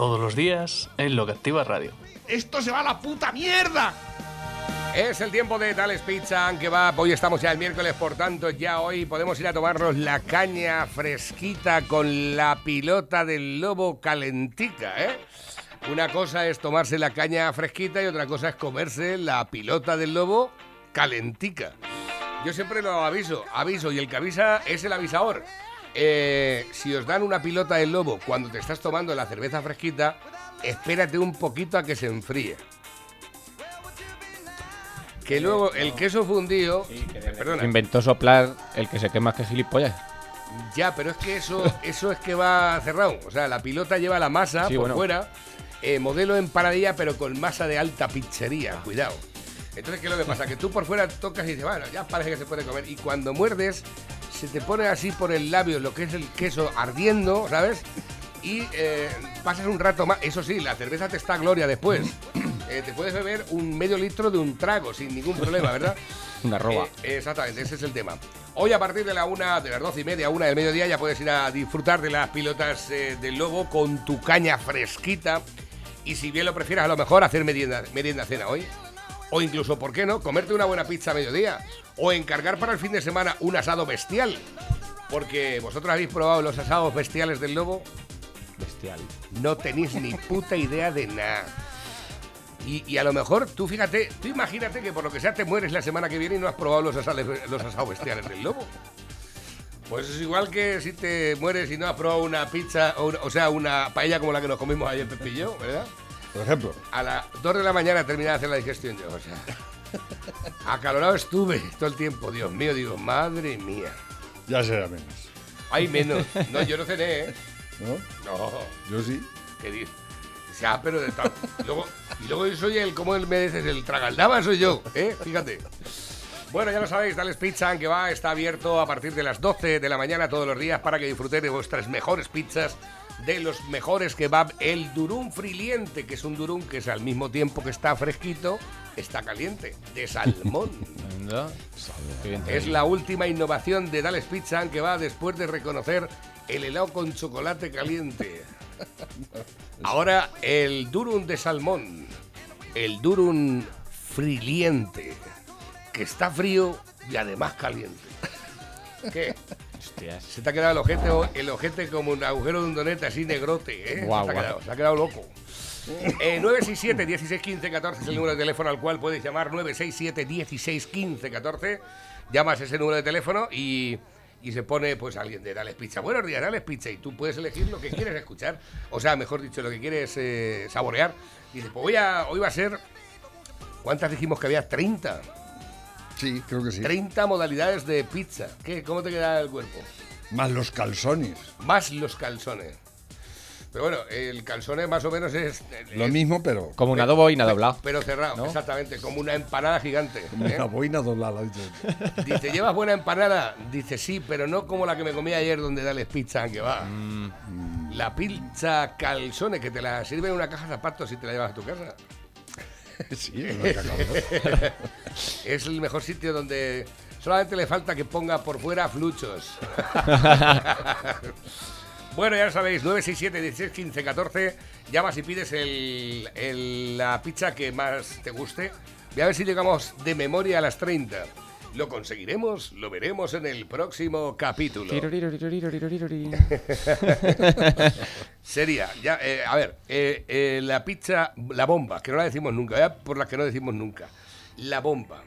todos los días en Lo que Activa Radio. ¡Esto se va a la puta mierda! Es el tiempo de Tales Pizza que va. Hoy estamos ya el miércoles, por tanto, ya hoy podemos ir a tomarnos la caña fresquita con la pilota del lobo calentica, ¿eh? Una cosa es tomarse la caña fresquita y otra cosa es comerse la pilota del lobo calentica. Yo siempre lo aviso, aviso, y el que avisa es el avisador. Eh, si os dan una pilota del lobo cuando te estás tomando la cerveza fresquita, espérate un poquito a que se enfríe. Que luego el queso fundido. Perdona. Inventó soplar el que se quema que gilipollas. Ya, pero es que eso, eso es que va cerrado. O sea, la pilota lleva la masa Sí, por bueno. fuera, eh, modelo empanadilla, pero con masa de alta pizzería. Cuidado. Entonces, ¿qué es lo que pasa? Que tú por fuera tocas y dices, bueno, ya parece que se puede comer. Y cuando muerdes, se te pone así por el labio lo que es el queso ardiendo, ¿sabes? Y eh, pasas un rato más. Eso sí, la cerveza te está a gloria después. Eh, te puedes beber un medio litro de un trago sin ningún problema, ¿verdad? Una roba. Eh, exactamente, ese es el tema. Hoy a partir de la una, de las doce y media, una del mediodía, ya puedes ir a disfrutar de las pilotas del lobo con tu caña fresquita. Y si bien lo prefieras, a lo mejor hacer merienda, merienda cena hoy. O incluso, ¿por qué no? Comerte una buena pizza a mediodía. O encargar para el fin de semana un asado bestial. Porque vosotros habéis probado los asados bestiales del lobo. Bestial. No tenéis ni puta idea de nada. Y, y a lo mejor, tú fíjate, tú imagínate que por lo que sea te mueres la semana que viene y no has probado los, asales- los asados bestiales del lobo. Pues es igual que si te mueres y no has probado una pizza, o, o sea, una paella como la que nos comimos ayer Pepe y yo, ¿verdad? Por ejemplo. A las 2 de la mañana terminé de hacer la digestión yo, o sea. Acalorado estuve todo el tiempo, Dios mío, digo, madre mía. Ya será menos. Hay menos. No, yo no cené, ¿eh? ¿No? No. Yo sí. ¿Qué dices? O sea, pero de tal. Luego, y luego yo soy el, como él me dices, el tragaldaba soy yo, ¿eh? Fíjate. Bueno, ya lo sabéis, Dales Pizza, que va, está abierto a partir de las 12 de la mañana todos los días para que disfrutéis de vuestras mejores pizzas, de los mejores kebab, el durum friliente, que es un durum que es al mismo tiempo que está fresquito, está caliente, de salmón. Es la última innovación de Dales Pizza que va después de reconocer el helado con chocolate caliente. Ahora el durum de salmón, el durum friliente, que está frío y además caliente. ¿Qué? Hostias. Se te ha quedado el ojete, el ojete como un agujero de un donete así negrote, ¿eh? Guau, se, ha guau. quedado, se ha quedado loco. Eh, 967 16 15 14 es el número de teléfono al cual puedes llamar 967 16 15 14 llamas ese número de teléfono y, y se pone pues alguien de Dales Pizza buenos días Dales Pizza y tú puedes elegir lo que quieres escuchar o sea mejor dicho lo que quieres eh, saborear dice pues voy a, hoy va a ser ¿cuántas dijimos que había? 30 Sí, creo que sí. 30 modalidades de pizza ¿Qué? ¿cómo te queda el cuerpo? Más los calzones. más los calzones pero bueno el calzone más o menos es Lo es- mismo, pero. Como un adobo inadoblado. pero cerrado, ¿No? exactamente, como una empanada gigante. ¿eh? Una boina doblada. dice. Dice, ¿llevas buena empanada? Dice, sí, pero no como la que me comí ayer donde dales pizza, que va. Mm. La pizza calzone, que te la sirve en una caja de zapatos y te la llevas a tu casa. Sí. Es el mejor sitio donde solamente le falta que ponga por fuera fluchos. bueno, ya lo sabéis, 967 16 15 14. Llamas y pides el, el- la pizza que más te guste. Voy a ver si llegamos de memoria a las 30. ¿Lo conseguiremos? Lo veremos en el próximo capítulo. Sería, ya, eh, a ver, eh, eh, la pizza, la bomba, que no la decimos nunca, ya por las que no decimos nunca. La bomba,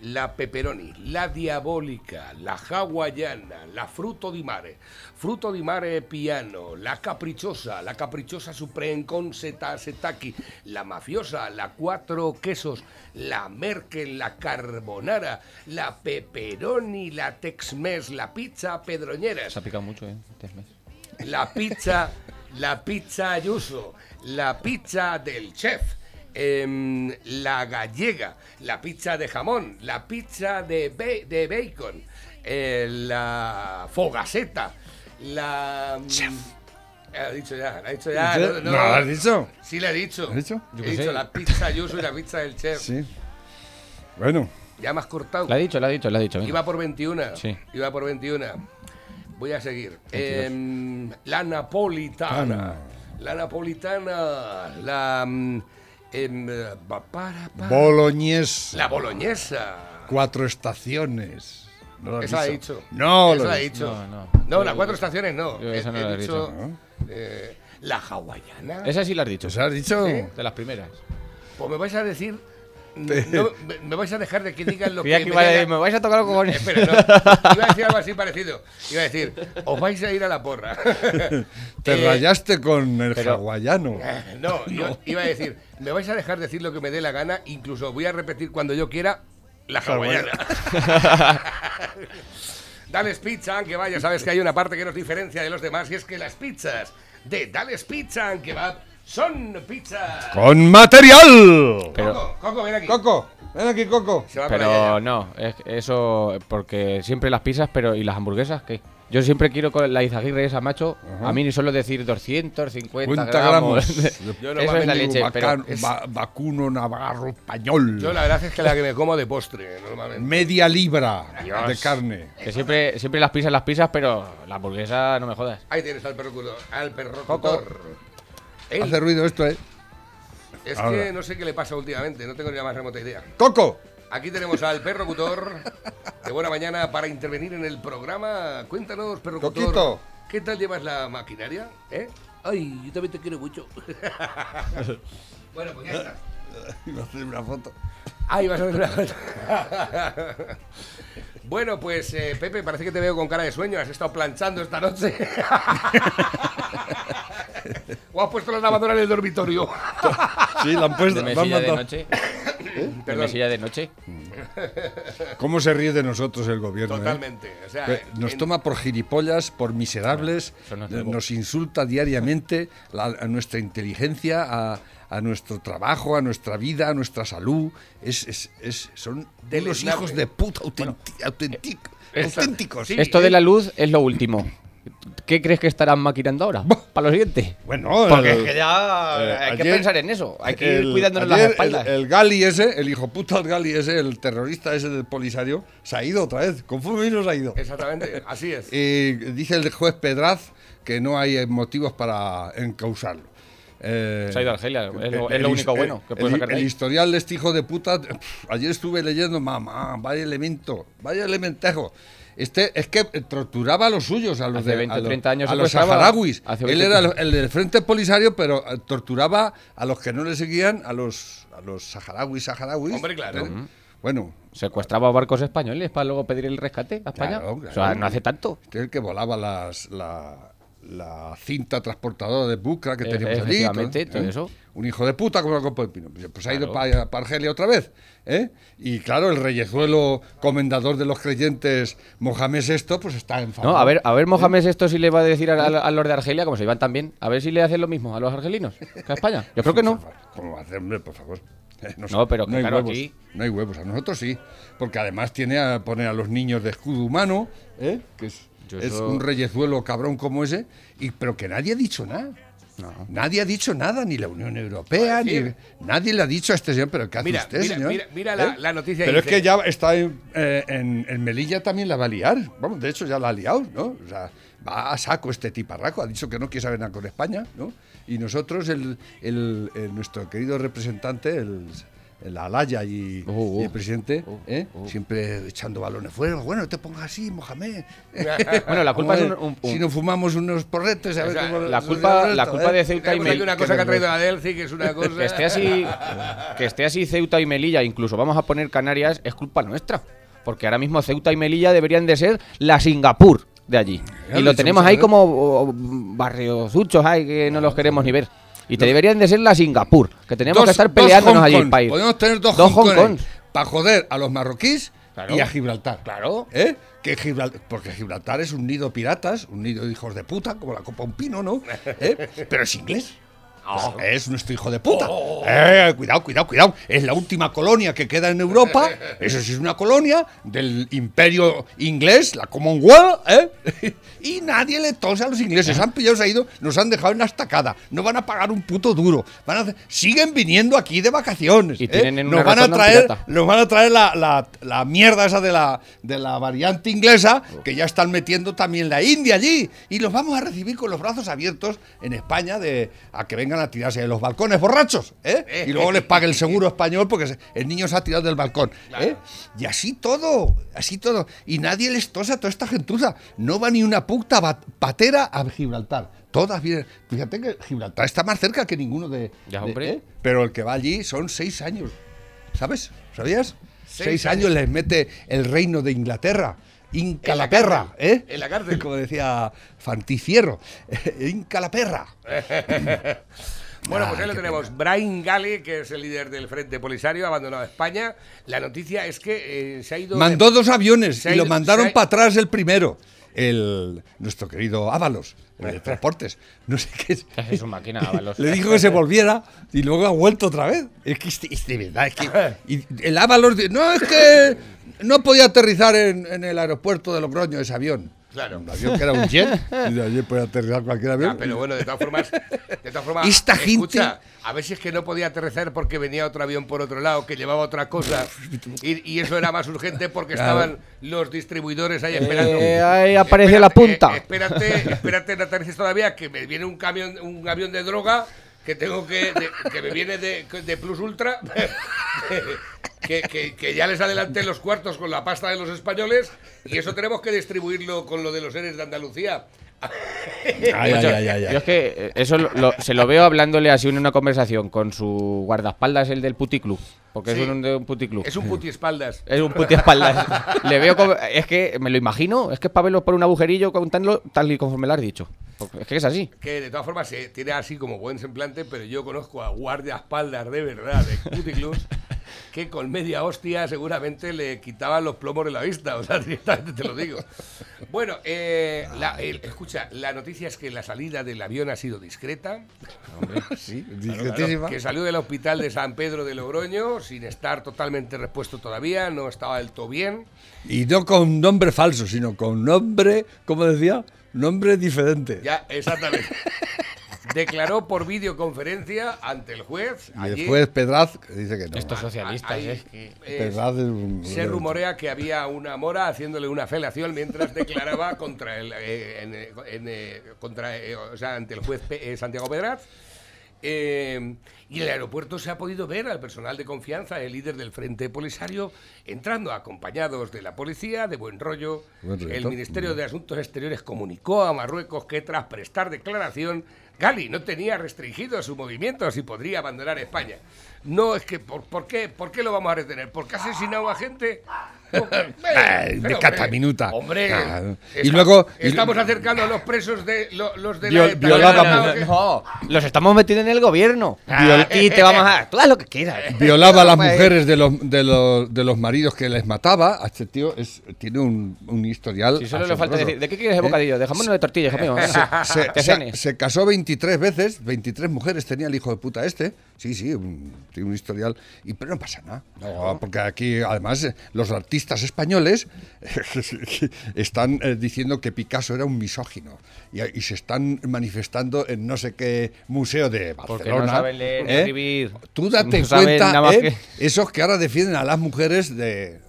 la pepperoni, la diabólica, la hawaiana, la fruto di mare, fruto di mare piano, la caprichosa, la caprichosa supreme con seta, setaki, la mafiosa, la cuatro quesos, la merkel, la carbonara, la pepperoni, la tex-mex, la pizza pedroñera, Se ha picado mucho, ¿eh? La pizza, la pizza Ayuso, la pizza del chef, em, la gallega, la pizza de jamón, la pizza de, be- de bacon, eh, la fogaseta, la... Chef. Ha dicho ya, la ha dicho ya. ¿No lo has dicho? Sí, le he dicho. ¿Lo has dicho? Yo He dicho sé. la pizza Ayuso y la pizza del chef. Sí. Bueno, Ya me has cortado. Lo ha dicho, lo ha dicho, lo ha dicho. venga. Iba por 21. Sí. Iba por 21. Voy a seguir. Em, la napolitana. La napolitana. La. Eh, pa- para- para- Boloñés. la boloñesa. Cuatro estaciones. ¿No lo has Esa la he dicho? No, Esa lo la has he dicho. dicho. No, no. No, las cuatro estaciones no. Yo esa no he la he dicho. dicho. eh, la hawaiana. Esa sí la has dicho. ¿Os has dicho? De las primeras. Pues me vais a decir. No, me, me vais a dejar de que digan lo que que me me vais a tocar los cojones. Espera, no. Iba a decir algo así parecido. Iba a decir, os vais a ir a la porra. Te Eh, rayaste con el pero- hawaiano. No, yo iba a decir, me vais a dejar decir lo que me dé la gana, incluso voy a repetir cuando yo quiera la hawaiana. Dales Pizza, aunque vaya, sabes que hay una parte que nos diferencia de los demás y es que las pizzas de Dales Pizza, aunque va, son pizzas. ¡Con material! Pero- Coco, Coco, ven aquí. Coco, ven aquí, Coco. Se va Pero no, es eso porque siempre las pizzas, pero ¿y las hamburguesas qué? Yo siempre quiero con la Izaguirre esa, macho, a mí ni solo decir 250 50 gramos. gramos. Yo eso es la normalmente leche, pero Vaca- es- va- vacuno navarro español. Yo la verdad es que la que me como de postre, normalmente. Media libra Dios. de carne. que siempre, siempre las pizzas, las pizzas, pero la hamburguesa no me jodas. Ahí tienes al perrocutor. Al perrocutor. Ey, Hace ruido esto, ¿eh? es ahora. que no sé qué le pasa últimamente, no tengo ni la más remota idea. Coco. Aquí tenemos al perrocutor de buena mañana para intervenir en el programa. Cuéntanos, perrocutor. Coquito. ¿Qué tal llevas la maquinaria? ¿Eh? Ay, yo también te quiero mucho. bueno, pues ya está. Iba a hacer una foto. Ahí vas a ver una cosa. Bueno, pues eh, Pepe, parece que te veo con cara de sueño. ¿Has estado planchando esta noche? ¿O has puesto la lavadora en el dormitorio? Sí, la han puesto. De mesilla de noche. De mesilla de noche. ¿Cómo se ríe de nosotros el gobierno? eh? Totalmente. O sea, Nos en- toma por gilipollas, por miserables, no eh, nos insulta diariamente la- a nuestra inteligencia, a, a nuestro trabajo, a nuestra vida, a nuestra salud. Es, es- es- son unos Deleznable. hijos de puta auténti- auténtic- Esta- auténticos. sí. Esto de la luz es lo último. ¿Qué crees que estarán maquinando ahora? Para lo siguiente. Bueno, Porque el- es que ya eh, hay que ayer- pensar en eso. Hay que ir el- cuidándonos ayer las espaldas. El, el Gali ese, el hijo puta del Gali ese, el terrorista ese del Polisario, se ha ido otra vez. Conforme nos ha ido. Exactamente, así es. Y dice el juez Pedraz que no hay motivos para encausarlo. Eh, Se ha ido a Argelia, es lo- es el lo his- único el- bueno que puede el, sacar el ahí. historial de este hijo de puta, pf, ayer estuve leyendo, mamá, vaya elemento, vaya elementejo. Este es que torturaba a los suyos, a los Hace de 20 a o los, 30 años a los saharauis. Hace Él 20 era el, el del Frente Polisario, pero eh, torturaba a los que no le seguían, a los a los saharauis, saharauis. Hombre, claro. ¿eh? Bueno, Secuestraba barcos españoles para luego pedir el rescate a España. Claro, O sea, no hace tanto. Este es el que volaba las, la, la cinta transportadora de Bucra que E- teníamos allí. efectivamente, todo eso. Un hijo de puta como pino. Pues, pues ha ido para Argelia otra vez. ¿eh? Y claro, el reyezuelo comendador de los creyentes, Mohamed VI, pues está enfadado. No, a ver, a ver Mohamed esto si le va a decir a, a- a los de Argelia, como se iban tan bien, a ver si le hacen lo mismo a los argelinos que a España. Yo creo que no. ¿Cómo va a hacer, hombre, por favor? Eh, No, pero que hay claro, huevos, aquí- No hay huevos, a nosotros sí. Porque además tiene a poner a los niños de escudo humano, ¿eh? que es, Yo es un reyezuelo cabrón como ese, y, pero que nadie ha dicho nada. Nadie ha dicho nada, ni la Unión Europea, ni nadie le ha dicho a este señor, pero ¿qué hace Mira, usted, mira, señor? mira, mira la, ¿Eh? la noticia. Pero es que ya está en, eh, en, en Melilla también la va a liar. Vamos, de hecho ya la ha liado, ¿no? O sea, va a saco este tiparraco. Ha dicho que no quiere saber nada con España, ¿no? Y nosotros, el, el- el- nuestro querido representante, el, el Alaya y, uh. y el presidente, Uh, ¿eh? siempre echando balones fuera. Bueno, no te pongas así, Mohamed. Bueno, la culpa es un- un- un- Si nos fumamos unos porretes, a ver O sea, cómo La culpa, la culpa ¿eh? de Ceuta y Melilla. una cosa que ha traído la Delci, que es una cosa. Que esté así, que esté así Ceuta y Melilla, incluso vamos a poner Canarias, es culpa nuestra. Porque ahora mismo Ceuta y Melilla deberían de ser la Singapur de allí. Ya Y lo tenemos ahí como oh, barriosuchos ahí que no los queremos ni ver. Y te deberían de ser la Singapur, que tenemos Dos- que estar peleándonos allí el país. Podemos tener dos, Dos Hong Hong Kong Kongs. para joder a los marroquíes y a Gibraltar. Claro. ¿Eh? Que Gibral- porque Gibraltar es un nido piratas, un nido de hijos de puta, como la copa un pino, ¿no? ¿Eh? Pero es inglés. Oh. Es nuestro hijo de puta. Eh, cuidado, cuidado, cuidado. Es la última colonia que queda en Europa. Eso sí es una colonia del imperio inglés, la Commonwealth. ¿eh? Y nadie le tose a los ingleses. Han pillado, se ido, nos han dejado en la estacada. No van a pagar un puto duro. Van a hacer- siguen viniendo aquí de vacaciones. Y ¿eh? Nos una van a traer, nos van a traer la, la- la mierda esa de la, de la variante inglesa, que ya están metiendo también la India allí. Y los vamos a recibir con los brazos abiertos en España de, a que vengan a tirarse de los balcones borrachos. ¿eh? Y luego les pague el seguro español porque se- el niño se ha tirado del balcón. ¿eh? Y así todo, así todo. Y nadie les tosa a toda esta gentuza. No va ni una puta bat- patera a Gibraltar. Todas vienen. Fíjate que Gibraltar está más cerca que ninguno de. Ya, de- hombre. ¿eh? Pero el que va allí son seis años. ¿Sabes? ¿Sabías? Seis Seis, años. años les mete el reino de Inglaterra. Inca En la perra, ¿eh? en la cárcel. Como decía Fanticierro. Inca la perra. Bueno, pues Ay, ahí lo tenemos. Brian Gale, que es el líder del Frente Polisario, ha abandonado España. La noticia es que eh, se ha ido. Mandó dos aviones se y lo mandaron ha- para atrás el primero. El, nuestro querido Ábalos, el de transportes. No sé qué es. Es su máquina, Ábalos. Le dijo que se volviera y luego ha vuelto otra vez. Es que este- es de verdad, es que. y el Ábalos dice, no, es que no podía aterrizar en, en el aeropuerto de Logroño ese avión. Claro. Un avión que era un jet. Y de allí puede aterrizar cualquier avión. Ah, pero bueno, de todas formas, de todas formas, Esta escucha, a ver si es que no podía aterrizar porque venía otro avión por otro lado que llevaba otra cosa y, y eso era más urgente porque Claro. estaban los distribuidores ahí esperando. Eh, ahí aparece la punta. eh, espérate, espérate, no aterrices todavía que me viene un camión, un avión de droga que tengo que, que me viene de, de Plus Ultra. Que, que- que ya les adelanté los cuartos con la pasta de los españoles y eso tenemos que distribuirlo con lo de los seres de Andalucía. Ay, ay, ay, ay, ay. Yo es que eh, eso lo- lo- se lo veo hablándole así en una conversación con su guardaespaldas, el del puticlub. Porque Sí. es un de un puticlub. Es un putiespaldas. Es un putiespaldas. Le veo como. Es que me lo imagino. Es que es para verlo por un agujerillo contándolo tal y conforme lo has dicho. Porque es que es así. Que de todas formas se tiene así como buen semblante, pero yo conozco a guardaespaldas de verdad de puticlubs que con media hostia seguramente le quitaban los plomos de la vista. O sea, directamente te lo digo. Bueno, eh, la- el- escucha, la noticia es que la salida del avión ha sido discreta. Sí, discretísima. Que salió del hospital de San Pedro de Logroño sin estar totalmente repuesto todavía, no estaba del todo bien. Y no con nombre falso, sino con nombre, como decía, nombre diferente. Ya, exactamente. Declaró por videoconferencia ante el juez. y allí- después Pedraz dice que no. Estos socialistas, Ahí, eh, Pedraz es un- se rumorea que había una mora haciéndole una felación mientras declaraba contra el eh, en, eh, en, eh, contra eh, o sea, ante el juez Pe- eh, Santiago Pedraz. Eh, y en el aeropuerto se ha podido ver al personal de confianza, el líder del Frente Polisario, entrando acompañados de la policía, de buen rollo. Buen. El Ministerio de Asuntos Exteriores comunicó a Marruecos que tras prestar declaración, Gali no tenía restringido su movimiento y podría abandonar España. No es que, ¿por, por qué, ¿por qué lo vamos a retener? ¿Porque ha asesinado a gente? No, eh, Ay, de pero, cata hombre, minuta. Hombre, Claro. Y luego- y- estamos acercando a los presos de lo- los de Viol- la violaba que- No, los estamos metiendo en el gobierno. Y te vamos a. Tú haz lo que quieras. Violaba a las mujeres de los, de, los, de los maridos que les mataba. Este tío es, tiene un, un historial. Si solo le falta decir, ¿de qué quieres el bocadillo? De jamón o de tortilla, hijo mío. Venga, Se, se- se casó 23 veces, 23 mujeres tenía el hijo de puta este. Sí, sí, un- tiene un historial. Y, pero no pasa nada. No, porque aquí, además, eh, los artistas españoles están eh, diciendo que Picasso era un misógino. Y, y se están manifestando en no sé qué museo de Barcelona. Porque no saben leer ¿eh? escribir. Tú date No cuenta, ¿eh? que- esos que ahora defienden a las mujeres de,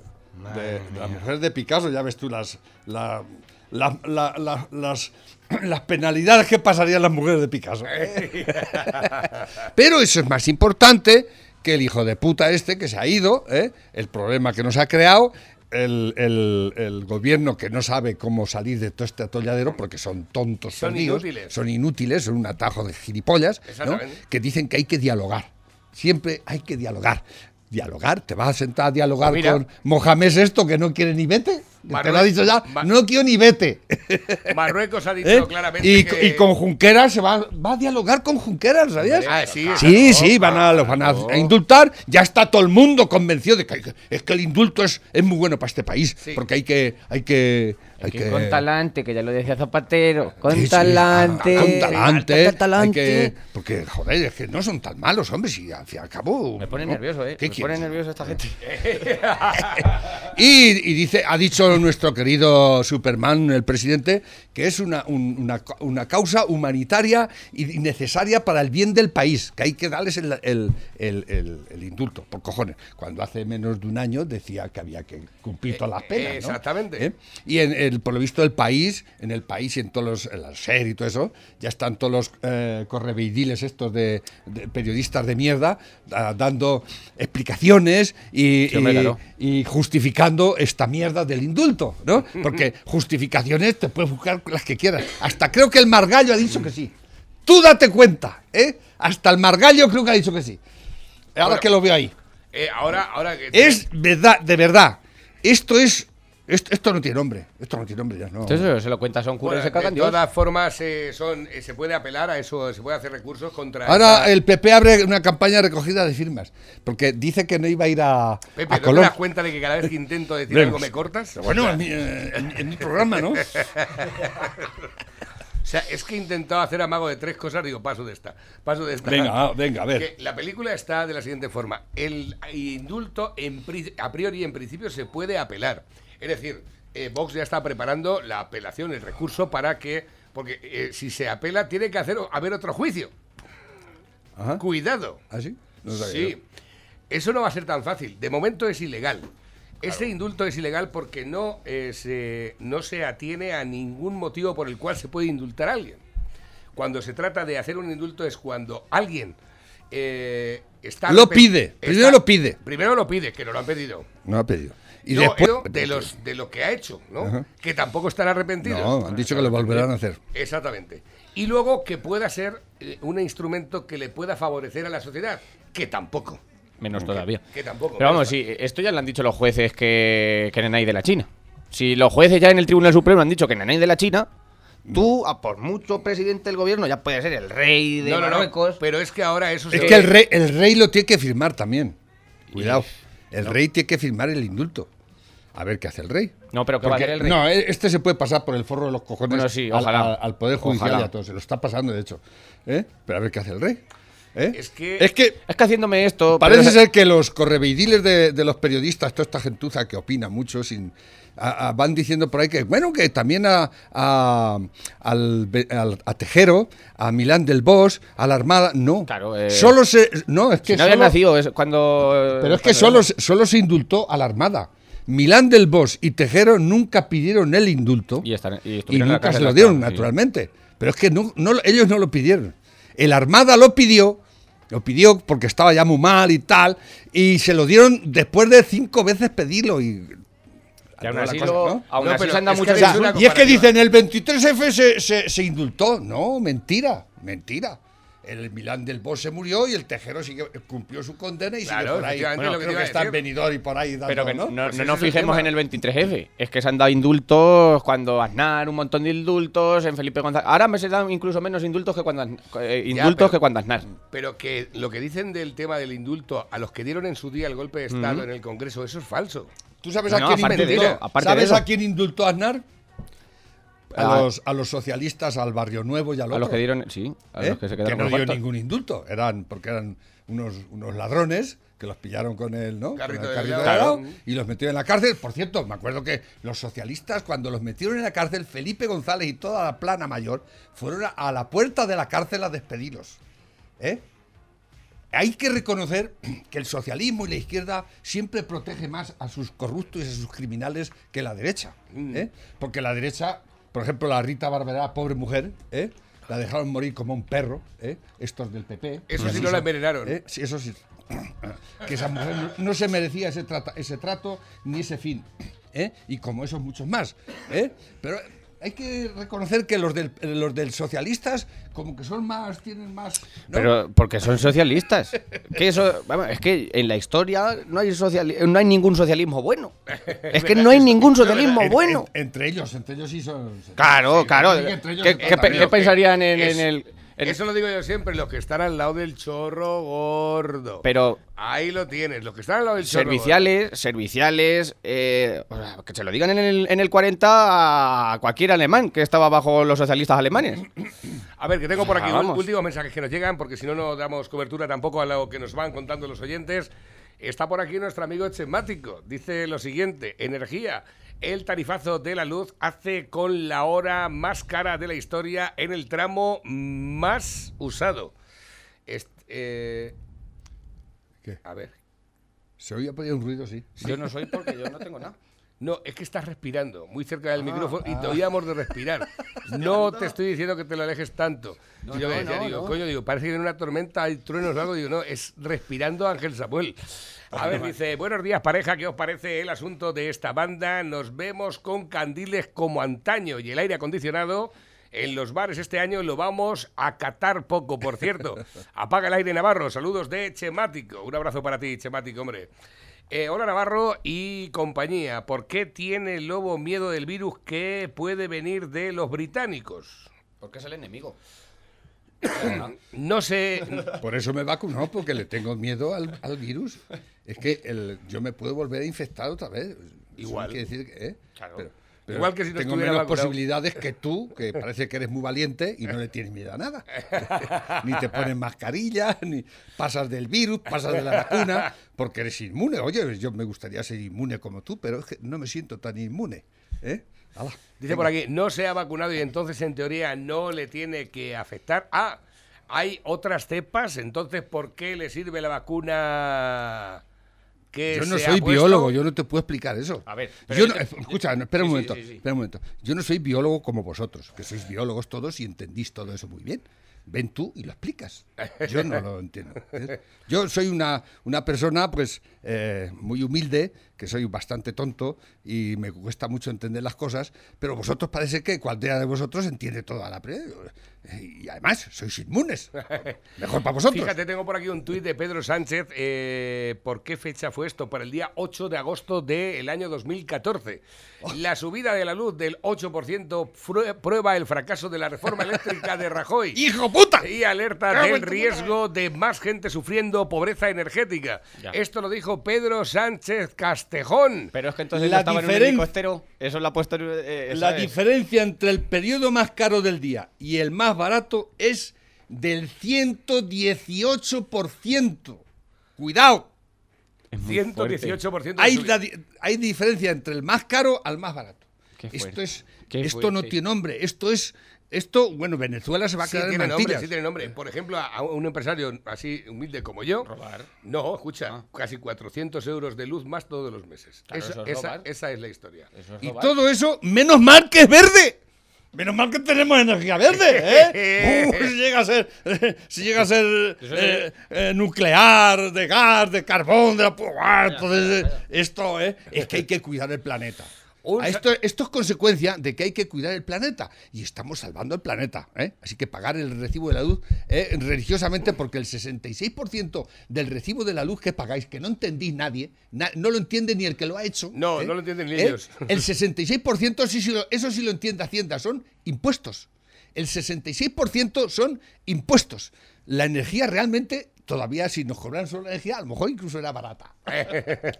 las mujeres de Picasso, ya ves tú las la- la- la- la- las las penalidades que pasarían las mujeres de Picasso. Pero eso es más importante que el hijo de puta este que se ha ido, ¿eh? el problema que nos ha creado, el, el- el gobierno que no sabe cómo salir de todo este atolladero porque son tontos Son perdidos, inútiles. son inútiles, son un atajo de gilipollas, que dicen que hay que dialogar. Siempre hay que dialogar. Dialogar, te vas a sentar a dialogar Pues mira. con Mohamed esto que no quiere ni vete. Te Marrue- lo ha dicho ya. No quiero ni vete. Marruecos ha dicho ¿Eh? claramente Y, que... y con Junqueras se va, va a dialogar con Junqueras, ¿sabías? Ah, sí, Sí, claro, sí, van a, los van a, indultar. Ya está todo el mundo convencido de que, hay que- es que el indulto es, es muy bueno para este país. Sí. Porque hay que. Hay que, hay que con talante, que ya lo decía Zapatero. Con Sí, sí, talante. Con talante. Con talante. hay que- porque, joder, es que no son tan malos, hombre. Si al fin y al cabo. Me pone ¿no? nervioso, ¿eh? ¿Qué Me quieres? pone nervioso esta gente. Y, y dice, ha dicho nuestro querido Superman, el presidente, que es una, un- una, una causa humanitaria y necesaria para el bien del país, que hay que darles el, el- el- el- indulto, por cojones. Cuando hace menos de un año decía que había que cumplir todas las penas. ¿no? exactamente. ¿Eh? Y en el, por lo visto el país, en el país y en todos los, en la SER y todo eso, ya están todos los eh, correveidiles estos de, de periodistas de mierda da- dando explicaciones y, Sí, y- y justificando esta mierda del indulto, ¿no? Porque justificaciones te puedes buscar las que quieras. Hasta creo que el Margallo ha dicho que sí. Tú date cuenta, ¿eh? Hasta el Margallo creo que ha dicho que sí. Ahora Bueno. que lo veo ahí. Eh, ahora, ahora que... Es verdad, de verdad. Esto es. Esto, esto no tiene nombre. Esto no tiene nombre ya, no. Entonces se lo cuenta son curas Bueno, y se cagan de Dios. todas formas, eh, son, eh, se puede apelar a eso, se puede hacer recursos contra... Ahora esta- el PP abre una campaña recogida de firmas. Porque dice que no iba a ir a, Pepe, a ¿no te das cuenta de que cada vez que intento decir Vemos. algo me cortas? Bueno, en mi, eh, en- en mi programa, ¿no? O sea, es que he intentado hacer amago de tres cosas, digo, paso de esta, paso de esta. Venga, ah, venga, a ver. Que la película está de la siguiente forma. El indulto, en pri- a priori, en principio, se puede apelar. Es decir, eh, Vox ya está preparando la apelación, el recurso para que... Porque eh, si se apela, tiene que hacer, haber otro juicio. Ajá. Cuidado. ¿Ah, sí? No Sí. Eso no va a ser tan fácil. De momento es ilegal. Ese indulto es ilegal porque no, eh, se, no se atiene a ningún motivo por el cual se puede indultar a alguien. Cuando se trata de hacer un indulto es cuando alguien eh, está... Lo pide. Primero lo pide. Primero lo pide, que no lo han pedido. No ha pedido. Y No, después. de, los, de lo que ha hecho, ¿no? Ajá. Que tampoco están arrepentidos. No, han dicho que lo volverán a hacer. Exactamente. Y luego que pueda ser eh, un instrumento que le pueda favorecer a la sociedad, que tampoco. Menos todavía. Que tampoco. Pero vamos, sí, esto ya lo han dicho los jueces que, que Nenay de la China. Si los jueces ya en el Tribunal Supremo han dicho que Nenay de la China, tú, a por mucho presidente del gobierno, ya puede ser el rey de No, no, no, Marruecos. pero es que ahora eso Es se- que el rey, el rey lo tiene que firmar también. Cuidado. El rey tiene que firmar el indulto. A ver qué hace el rey. No, pero ¿qué va a Porque- hacer el rey? No, eh, este se puede pasar por el forro de los cojones Bueno, sí, al, ojalá. al- al Poder Judicial Ojalá. y a todos. Se lo está pasando, de hecho. ¿Eh? Pero a ver qué hace el rey. ¿Eh? Es que- Es que Es que haciéndome esto. parece pero- ser que los correveidiles de, de los periodistas, toda esta gentuza que opina mucho, sin, a- a- van diciendo por ahí que, bueno, que también a, a, al, al- a Tejero, a Milán del Bosch, a la Armada. No. Claro, eh, Solo se. No, es que Si no había solo- nacido es cuando. pero es que solo, se- solo se indultó a la Armada. Milán del Bosch y Tejero nunca pidieron el indulto Y están- nunca se lo dieron, sí. naturalmente. Pero es que no, no lo- ellos no lo pidieron. El Armada lo pidió, lo pidió porque estaba ya muy mal y tal, y se lo dieron después de cinco veces pedirlo. Y, y es que dicen el 23F se, se, se indultó. No, mentira, mentira. El Milán del Bosch se murió y el Tejero sigue, cumplió su condena y Claro, sigue por ahí. Bueno, lo que creo que está venidor y por ahí dando, Pero que ¿no? no, Pues nos fijemos en el 23F. Es que se han dado indultos cuando Aznar, un montón de indultos, en Felipe González. Ahora me se dan incluso menos indultos que cuando eh, Ya, indultos pero- que cuando Aznar. Pero que lo que dicen del tema del indulto a los que dieron en su día el golpe de Estado en el Congreso, eso es falso. ¿Tú sabes No, a quién indultó? ¿Sabes a quién indultó Aznar? A, A- los, a los socialistas, al Barrio Nuevo y al A los que dieron. Sí, a ¿eh? los que se que quedaron no con dio ningún indulto. Eran, porque eran unos, unos ladrones que los pillaron con el, ¿no? Con Carrito el de carrito de helado y los metieron en la cárcel. Por cierto, me acuerdo que los socialistas, cuando los metieron en la cárcel, Felipe González y toda la plana mayor fueron a, a la puerta de la cárcel a despedirlos. ¿eh? Hay que reconocer que el socialismo y la izquierda siempre protege más a sus corruptos y a sus criminales que la derecha. ¿eh? Porque la derecha, por ejemplo, la Rita Barberá, pobre mujer, ¿eh? la dejaron morir como un perro, ¿eh? estos del PP. Eso sí no la envenenaron. ¿eh? Sí, eso sí. Que esa mujer no, no se merecía ese, trata- ese trato ni ese fin. ¿eh? Y como esos muchos más. ¿eh? Pero hay que reconocer que los del, los del socialistas como que son más, tienen más... ¿no? Pero porque son socialistas. Que eso, vamos, es que en la historia no hay sociali- no hay ningún socialismo bueno. Es que no hay ningún socialismo En- bueno. en- entre ellos, entre ellos sí son... Claro, sí, claro. ¿Qué, pensarían en, en Es- el Eso lo digo yo siempre, los que están al lado del chorro gordo. Pero Ahí lo tienes, los que están al lado del chorro serviciales, serviciales, eh, que se lo digan en el, en el 40 a cualquier alemán que estaba bajo los socialistas alemanes. gordo. A ver, que tengo por aquí Ah, últimos mensajes que nos llegan, porque si no, no damos cobertura tampoco a lo que nos van contando los oyentes. Está por aquí nuestro amigo Chemático. Dice lo siguiente: energía. El tarifazo de la luz hace con la hora más cara de la historia en el tramo más usado. Est- eh, ¿Qué? a ver. Se oía ahí un ruido, sí. Yo no soy porque yo no tengo nada. No, es que estás respirando muy cerca del micrófono y te oíamos de respirar. No te estoy diciendo que te lo alejes tanto. No, yo no, decía, no, digo, coño, digo, parece que en una tormenta hay truenos o algo. Digo, no, es respirando Ángel Samuel. A ver, dice, buenos días pareja, ¿qué os parece el asunto de esta banda? Nos vemos con candiles como antaño y el aire acondicionado. En los bares este año lo vamos a catar poco, por cierto. Apaga el aire Navarro. Saludos de Chemático. Un abrazo para ti, Chemático, hombre. Eh, hola Navarro y compañía. ¿Por qué tiene el lobo miedo del virus que puede venir de los británicos? Porque es el enemigo. No sé. Por eso me vacuno, porque le tengo miedo al, al virus. Es que el- yo me puedo volver a infectar otra vez. Igual. quiere decir que, ¿eh? Pero- pero Igual que si no tengo menos vacunado. posibilidades que tú, que parece que eres muy valiente y no le tienes miedo a nada. ni te pones mascarilla, ni pasas del virus, pasas de la vacuna, porque eres inmune. Oye, yo me gustaría ser inmune como tú, pero es que no me siento tan inmune. ¿eh? Dice por aquí, no se ha vacunado y entonces en teoría no le tiene que afectar. Ah, hay otras cepas, entonces ¿por qué le sirve la vacuna que Yo no soy biólogo, yo no te puedo explicar eso. A ver, Yo no- te- escucha, no, espera un Sí, momento, sí, sí. espera un momento. Yo no soy biólogo como vosotros, que sois biólogos todos y entendís todo eso muy bien. Ven tú y lo explicas. Yo no lo entiendo. ¿eh? Yo soy una, una persona, pues, eh, muy humilde, que soy bastante tonto y me cuesta mucho entender las cosas, pero vosotros parece que cualquiera de vosotros entiende toda la... pre- Y además, sois inmunes. Mejor para vosotros. Fíjate, tengo por aquí un tuit de Pedro Sánchez. eh, ¿Por qué fecha fue esto? Para el día 8 de agosto del año 2014. La subida de la luz del 8% frue- prueba el fracaso de la reforma eléctrica de Rajoy. ¡Hijo puta! Y alerta Cago del riesgo de más gente sufriendo pobreza energética. Ya. Esto lo dijo Pedro Sánchez Castejón. Pero es que entonces La no estaba en un helicóptero. Eso lo ha puesto. eh, La es. diferencia entre el periodo más caro del día y el más barato es del 118%. Cuidado. Es muy fuerte. 118% de Hay, la hay diferencia entre el más caro al más barato. Qué Esto es Qué esto no tiene nombre, esto es esto, bueno, Venezuela se va a Sí quedar en tiene nombre, mantillas. sí tiene nombre. Por ejemplo, a un empresario así humilde como yo. Robar. No, escucha, casi 400 euros de luz más todos los meses. Claro, Esa- eso es esa, robar. esa es la historia. Eso es Y todo eso, menos mal que es verde. Menos mal que tenemos energía verde, ¿eh? Uh, si llega a ser, si llega a ser eh, eh, nuclear, de gas, de carbón, de la... Entonces, esto, ¿eh? Es que hay que cuidar el planeta. Un esto, esto es consecuencia de que hay que cuidar el planeta y estamos salvando el planeta. ¿eh? Así que pagar el recibo de la luz eh, religiosamente porque el 66% del recibo de la luz que pagáis, que no entendís nadie, na- no lo entiende ni el que lo ha hecho. No, ¿eh? no lo entienden ni ellos. El 66% sí, sí eso sí lo entiende Hacienda, son impuestos. El 66% son impuestos. La energía realmente, todavía si nos cobran solo la energía, a lo mejor incluso era barata.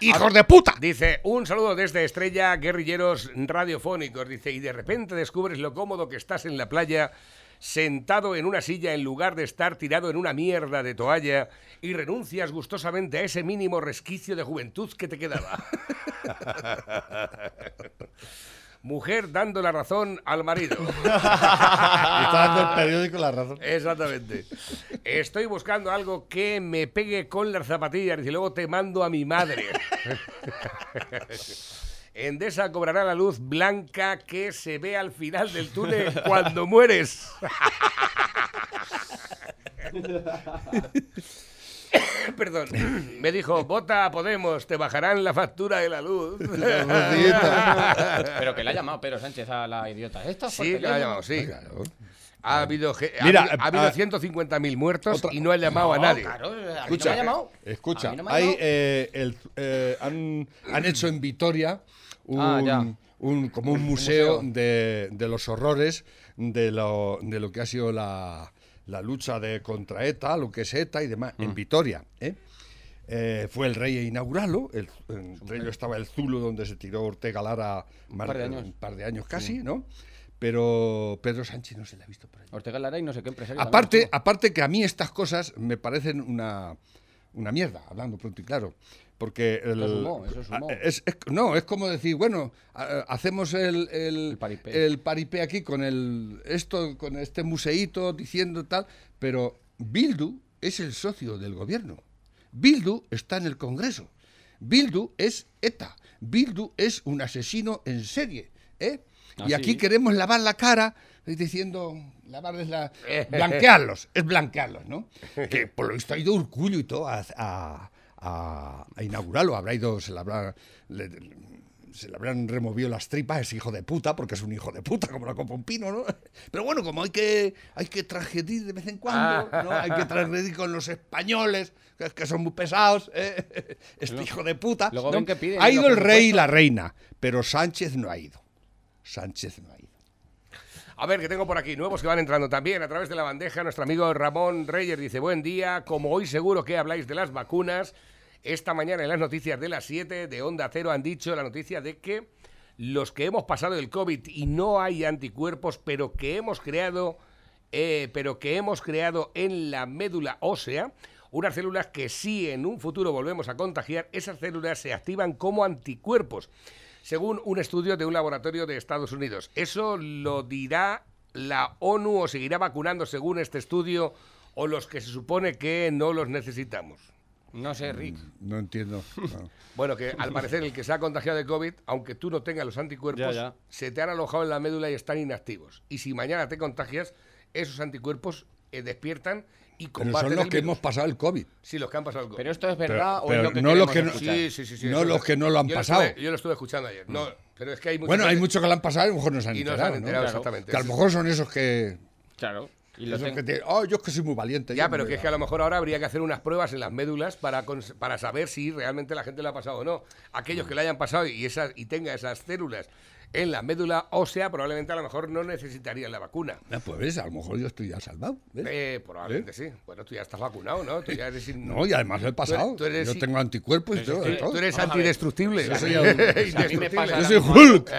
¡Hijos de puta! Dice, un saludo desde Estrella, guerrilleros radiofónicos. Dice, y de repente descubres lo cómodo que estás en la playa, sentado en una silla en lugar de estar tirado en una mierda de toalla, y renuncias gustosamente a ese mínimo resquicio de juventud que te quedaba. Mujer dando la razón al marido. Está dando el periódico la razón. Exactamente. Estoy buscando algo que me pegue con las zapatillas y luego te mando a mi madre. Endesa cobrará la luz blanca que se ve al final del túnel cuando mueres. Perdón. Me dijo, vota a Podemos, te bajarán la factura de la luz. Pero que le ha llamado Pedro Sánchez a la idiota esta. Sí, que la ha llamado, sí. Claro. Ha habido, ha Mira, habido, ha habido ah, 150.000 muertos otra- y no ha llamado a nadie. Claro, a no Escucha, me ha llamado. escucha, A mí no me ha hay, eh, el- eh, han, han hecho en Vitoria un, Ah, un- como un museo, De, de los horrores de lo, de lo que ha sido la, la lucha de contra ETA, lo que es ETA y demás, Mm. en Vitoria. ¿eh? Eh, fue el rey a inaugurarlo, el, entre ellos estaba el Zulo donde se tiró Ortega Lara más par de años. un par de años casi, ¿no? Pero Pedro Sánchez no se le ha visto por ahí. Ortega Lara y no sé qué empresario. Aparte, aparte que a mí estas cosas me parecen una, una mierda, hablando pronto y claro. Porque el- Eso sumó, eso sumó. a- es- es- no, es como decir, bueno, hacemos el, el, El paripé. el paripé aquí con el esto, con este museíto diciendo tal, pero Bildu es el socio del gobierno. Bildu está en el Congreso. Bildu es ETA. Bildu es un asesino en serie. ¿eh? y Ah, aquí sí. queremos lavar la cara diciendo, lavarles la... blanquearlos, es blanquearlos, ¿no? Que por lo visto ha ido Urcullo y todo a, a- a- a inaugurarlo. Habrá ido, se le habrá... le- se le habrán removido las tripas ese hijo de puta, porque es un hijo de puta, como la copa un pino, ¿no? Pero bueno, como hay que, hay que transgredir de vez en cuando, ¿no? Hay que transgredir con los españoles, que, que son muy pesados, ¿eh? Este hijo de puta. luego ¿no? ven que piden ha ido el rey y la reina, pero Sánchez no ha ido. Sánchez no ha ido. A ver, que tengo por aquí nuevos que van entrando también a través de la bandeja. Nuestro amigo Ramón Reyes dice, buen día, como hoy seguro que habláis de las vacunas, esta mañana en las noticias de las 7 de Onda Cero han dicho la noticia de que los que hemos pasado el COVID y no hay anticuerpos, pero que hemos creado, eh, pero que hemos creado en la médula ósea, unas células que si en un futuro volvemos a contagiar, esas células se activan como anticuerpos según un estudio de un laboratorio de Estados Unidos. ¿Eso lo dirá la ONU o seguirá vacunando según este estudio o los que se supone que no los necesitamos? No sé, Rick. No entiendo. no. Bueno, que al parecer el que se ha contagiado de COVID, aunque tú no tengas los anticuerpos, Ya, ya. se te han alojado en la médula y están inactivos. Y si mañana te contagias, esos anticuerpos eh, despiertan y Pero son los el que virus. hemos pasado el COVID. Sí, los que han pasado el COVID. Pero esto es Pero- verdad o pero es lo que no los que no- escuchar? Sí, sí, sí, sí. No eso los es- que no lo han yo pasado. estuve- yo lo estuve escuchando ayer. No, pero es que hay mucha Bueno, hay muchos que lo han pasado y a lo mejor no se han y no se enterado. han ¿no? enterado Claro. exactamente. Que a lo mejor son esos que. Claro. Y esos ten- que te- oh, yo es que soy muy valiente. Ya, pero que es que a da". lo mejor ahora habría que hacer unas pruebas en las médulas para, cons- para saber si realmente la gente le ha pasado o no. Aquellos que le hayan pasado y, esas, y tenga esas células en la médula ósea, probablemente a lo mejor no necesitarían la vacuna. Ah, pues ves, a lo mejor yo estoy ya salvado. ¿ves? Eh, probablemente sí. Bueno, tú ya estás vacunado, ¿no? Tú ya eres in- No, y además lo he pasado. tú eres- yo tengo anticuerpos y todo. tú- todo. tú eres Vamos antidestructible. Yo soy un- Indestructible. si a mí me pasa Yo soy Hulk.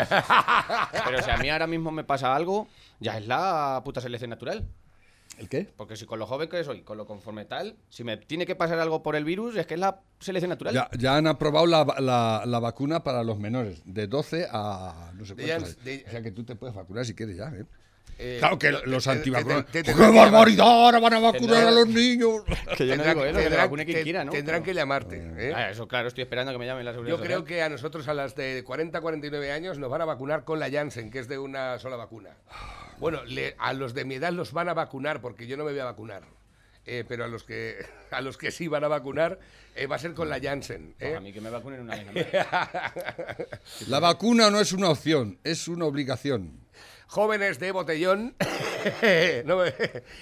Pero si a mí ahora mismo me pasa algo, ya es la puta selección natural. ¿El qué? Porque si con lo joven que soy, con lo conforme tal, si me tiene que pasar algo por el virus, es que es la selección natural. Ya, ya han aprobado la, la- la vacuna para los menores, de 12 a no sé cuántos. de- o sea que tú te puedes vacunar si quieres ya. ¿eh? Eh, claro que te- los antivacunas. te- te- ¡Qué que barbaridad! Ahora van a vacunar Tendrán- a los niños. Que yo no tendrán- digo que tendrán- vacune quien te- quiera, ¿no? Tendrán que llamarte. ¿eh? Ah, eso, claro, estoy esperando que me llamen la seguridad Yo creo social. que a nosotros, a las de 40 a 49 años, nos van a vacunar con la Janssen, que es de una sola vacuna. Bueno, le- a los de mi edad los van a vacunar, porque yo no me voy a vacunar. Eh, pero a los que a los que sí van a vacunar eh, va a ser con la Janssen. Pues ¿eh? a mí que me vacunen una vez. La vacuna no es una opción, es una obligación. Jóvenes de botellón, no me-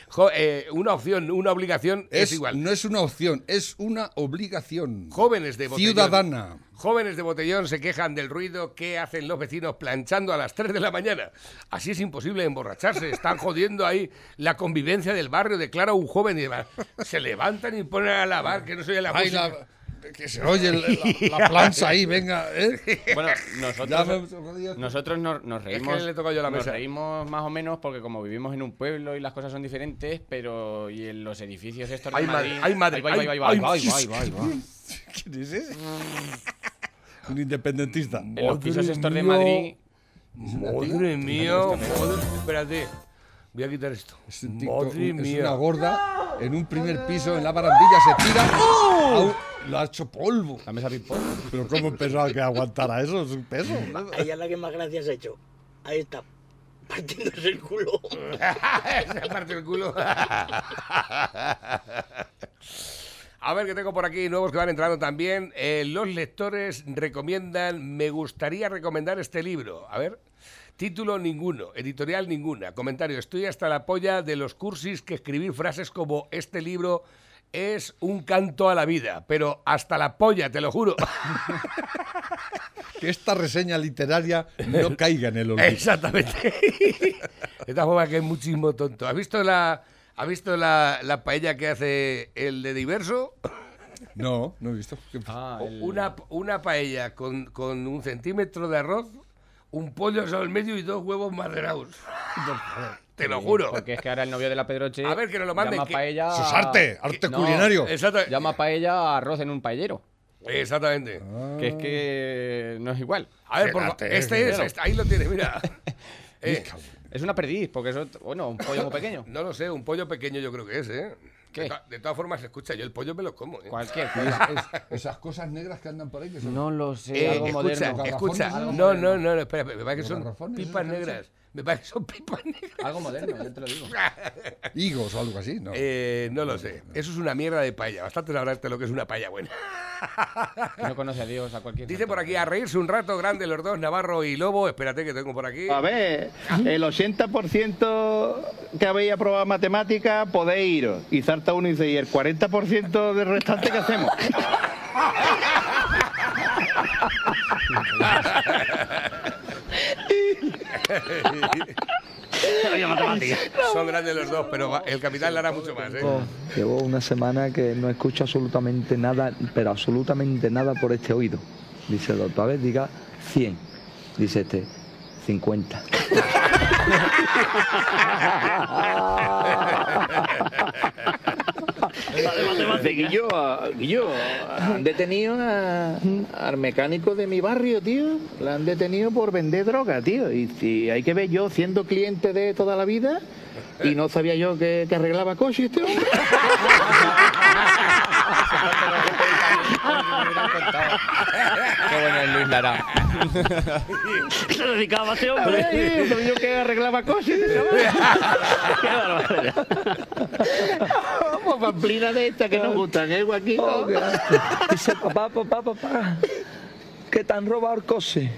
jo- eh, una opción, una obligación es, Es, igual. No es una opción, es una obligación. Jóvenes de botellón. Ciudadana. Jóvenes de botellón se quejan del ruido que hacen los vecinos planchando a las 3 de la mañana. Así es imposible emborracharse. Están jodiendo ahí la convivencia del barrio, declara un joven y demás. Se levantan y ponen a lavar, que no soy la Ay, música. la- que se oye el- la, la plancha ahí, venga. ¿eh? Bueno, nosotros, me- nosotros nos, nos reímos. le he tocado yo la nos mesa. reímos más o menos porque como vivimos en un pueblo y las cosas son diferentes, pero y en los edificios estos de Ay, madre, Madrid. ay, madre, Ahí va, ahí va, ahí va, ay, ahí va, ahí va, ahí va. ¿Quién es ese? Un independentista. En los pisos estos de. Madrid. Madre mía, madre- espérate. Voy a quitar esto. Es, un Madre un- es mía. una gorda en un primer piso en la barandilla se tira. ¡Oh! Lo ha hecho polvo. La mesa ping-pong. Pero ¿cómo pensaba que aguantara eso? Es un peso. Ella es la que más gracias ha hecho. Ahí está, partiéndose el culo. Se parte el culo. A ver, que tengo por aquí nuevos que van entrando también. Eh, los lectores recomiendan, me gustaría recomendar este libro. A ver. Título ninguno, editorial ninguna. Comentario, estoy hasta la polla de los cursis que escribí frases como este libro es un canto a la vida, pero hasta la polla, te lo juro. Que esta reseña literaria no caiga en el olvido. Exactamente. De esta forma que es muchísimo tonto. ¿Has visto la, ¿has visto la, la paella que hace el de Diverso? No, no he visto. ¿Qué- Ah, el- Una, una paella con, con un centímetro de arroz, un pollo sobre el medio y dos huevos maderados. Te lo juro. Porque es que ahora el novio de la Pedroche. A ver, que nos lo manden, Llama que- paella. Eso es arte, arte No, culinario. Exacto- Llama paella a arroz en un paellero. Exactamente. Que es que no es igual. A ver, por Fíjate, este es, claro. este- ahí lo tienes, mira. Eh, Es una perdiz, porque eso, bueno, un pollo muy pequeño. no lo sé, un pollo pequeño yo creo que es, ¿eh? ¿Qué? De, to- de todas formas, escucha, yo el pollo me lo como, ¿eh? Cualquier Es- cosa. es- esas cosas negras que andan por ahí que son. No lo sé, Eh, algo escucha, moderno. escucha. No, ¿no? no, no, no, espera, me parece que ¿Los son pipas negras. Me parece que son pipas negras. Algo moderno, ya te lo digo. Higos o algo así, ¿no? Eh, no lo sé. Eso es una mierda de paella. Bastante sabrás de lo que es una paella buena. Que no conoce a Dios, a cualquier. Dice por aquí, a reírse un rato grande los dos, Navarro y Lobo. Espérate que tengo por aquí. A ver, el 80% que habéis aprobado matemática podéis iros. Y salta uno y dice, ¿y el 40% del restante qué hacemos? Son grandes los dos, pero el capitán le hará mucho más, ¿eh? Llevo una semana que no escucho absolutamente nada, pero absolutamente nada por este oído. Dice el doctor, a ver, diga 100. Dice este, 50. De Guillo, a- Guillo, han detenido a- al mecánico de mi barrio, tío. La han detenido por vender droga, tío. Y si hay que ver yo siendo cliente de toda la vida y no sabía yo que, que arreglaba coches este hombre. Qué bueno es Luis Lara. Se dedicaba a este hombre. sabía yo que arreglaba hombre. Qué barbaridad. Pues pamplina de esta que nos gustan, ¿eh, Joaquín? Oh. Dice, papá, papá, papá, que te han robado el coche.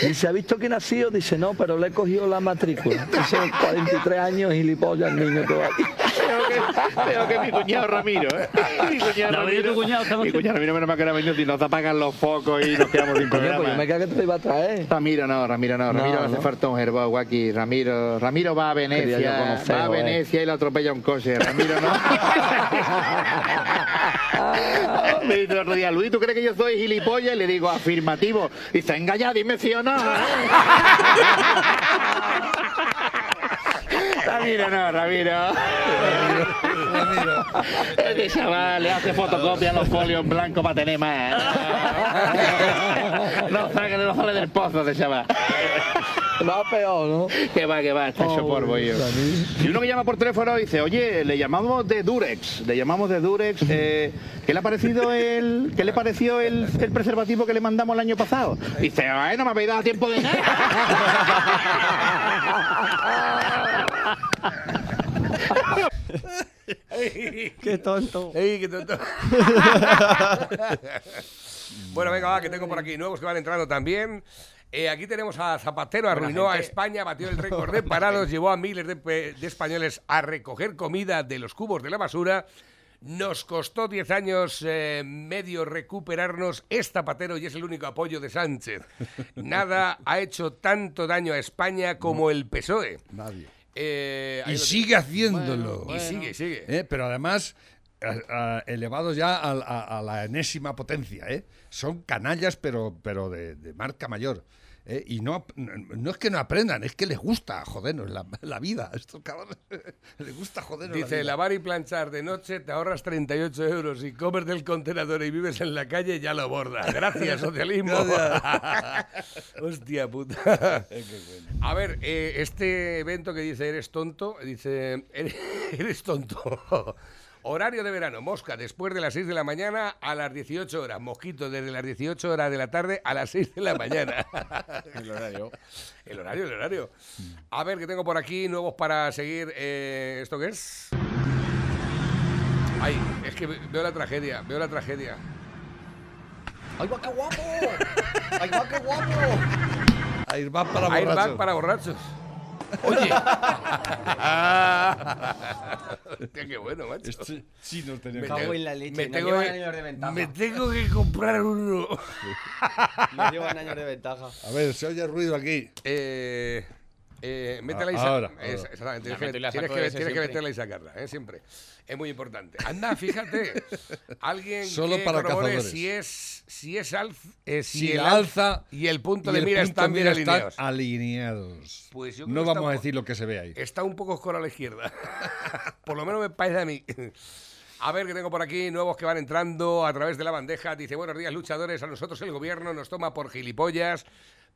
Dice, ¿ha visto quién ha sido? Dice, no, pero le he cogido la matrícula. Dice, 43 años, gilipollas, el niño todavía. Creo que, creo que mi cuñado Ramiro, ¿eh? Mi cuñado No, Ramiro. tu cuñado, estamos- mi cuñado Ramiro, menos mal que era venido y nos apagan los focos y nos quedamos sin Coño, pues yo me programa. creía que te lo iba a traer. Ramiro no, Ramiro no, Ramiro No, hace no. falta un herbo aquí, Ramiro, Ramiro va a Venecia, conocer, va a. Venecia y le atropella un coche, Ramiro no. Me dice el otro día, Luis, ¿tú crees que yo soy gilipollas? Y le digo, afirmativo. Dice, venga ya, dime sí o no. Ramiro no, Ramiro. Este chaval le hace fotocopia a los folios en blanco para tener más. No sale, no sale del pozo de chaval. Va peor, ¿no? Que va, que va, está hecho polvo yo. Y uno que llama por teléfono dice, oye, le llamamos de Durex, le llamamos de Durex, eh, ¿qué le ha parecido el, qué le pareció el, el preservativo que le mandamos el año pasado? Dice, ay, no me habéis dado tiempo de nada. Qué tonto. ¡Ey, qué tonto! bueno, venga, va, que tengo por aquí nuevos que van entrando también. Eh, aquí tenemos a Zapatero, arruinó a España, batió el récord de parados, llevó a miles de, españoles a recoger comida de los cubos de la basura. Nos costó 10 años eh, medio recuperarnos. Es Zapatero y es el único apoyo de Sánchez. Nada ha hecho tanto daño a España como el PSOE. Nadie. Eh, Y sigue haciéndolo. Y sigue, sigue. Pero además, a- a- elevados ya a, a- a la enésima potencia. ¿eh? Son canallas, pero, pero de, de marca mayor. ¿Eh? Y no, no es que no aprendan, es que les gusta jodernos la, la vida. Estos cabrones les gusta jodernos la Dice, vida. lavar y planchar de noche te ahorras 38 euros y comes del contenedor y vives en la calle ya lo borda. Gracias, socialismo. Hostia puta. A ver, eh, este evento que dice eres tonto, dice eres, eres tonto. Horario de verano, Mosca, después de las 6 de la mañana a las 18 horas. Mosquito, desde las 18 horas de la tarde a las 6 de la mañana. El horario. El horario, el horario. A ver, que tengo por aquí nuevos para seguir. eh, ¿Esto qué es? Ay, es que ve- veo la tragedia, veo la tragedia. ¡Ay, va, qué guapo! ¡Ay, va, qué guapo! Airbag para Airbag borrachos. para borrachos. Oye. Hostia, qué bueno, macho. Este chino tenía Me que- cago en la leche, me no tengo llevan que- años de ventaja. Me tengo que comprar uno. No llevan años de ventaja. A ver, se oye ruido aquí. Eh, eh, métela y Ah, sa- ahora, es- ahora. Exactamente. La Tienes, y que, tienes que- tienes que siempre. meterla y sacarla, ¿eh? siempre. Es muy importante. Anda, fíjate. Alguien Solo que para cazadores. si es, si es alz, eh, si, Si el alza y el punto y de el mira punto están bien mira están alineados. alineados. Pues yo creo no vamos a decir lo que se ve ahí. Está un poco oscuro a la izquierda. por lo menos me parece a mí. A ver, que tengo por aquí nuevos que van entrando a través de la bandeja. Dice, buenos días, luchadores. A nosotros el gobierno nos toma por gilipollas,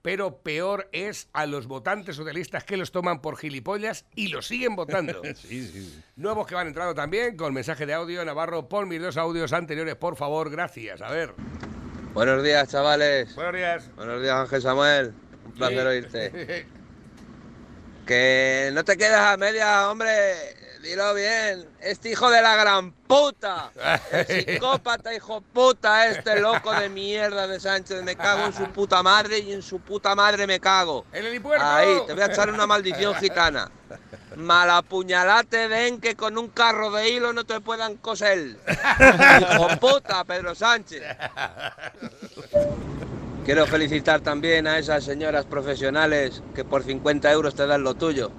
pero peor es a los votantes socialistas que los toman por gilipollas y los siguen votando. Sí, sí, sí. Nuevos que van entrando también con mensaje de audio. Navarro, pon mis dos audios anteriores, por favor. Gracias. A ver. Buenos días, chavales. Buenos días. Buenos días, Ángel Samuel. Un placer oírte. Que no te quedes a media, hombre. Dilo bien. Este hijo de la gran puta. El psicópata, hijo puta, este loco de mierda de Sánchez. Me cago en su puta madre y en su puta madre me cago. ¡El helipuerto! Ahí, te voy a echar una maldición gitana. Malapuñalate den que con un carro de hilo no te puedan coser. Hijo puta, Pedro Sánchez. Quiero felicitar también a esas señoras profesionales que por 50 euros te dan lo tuyo.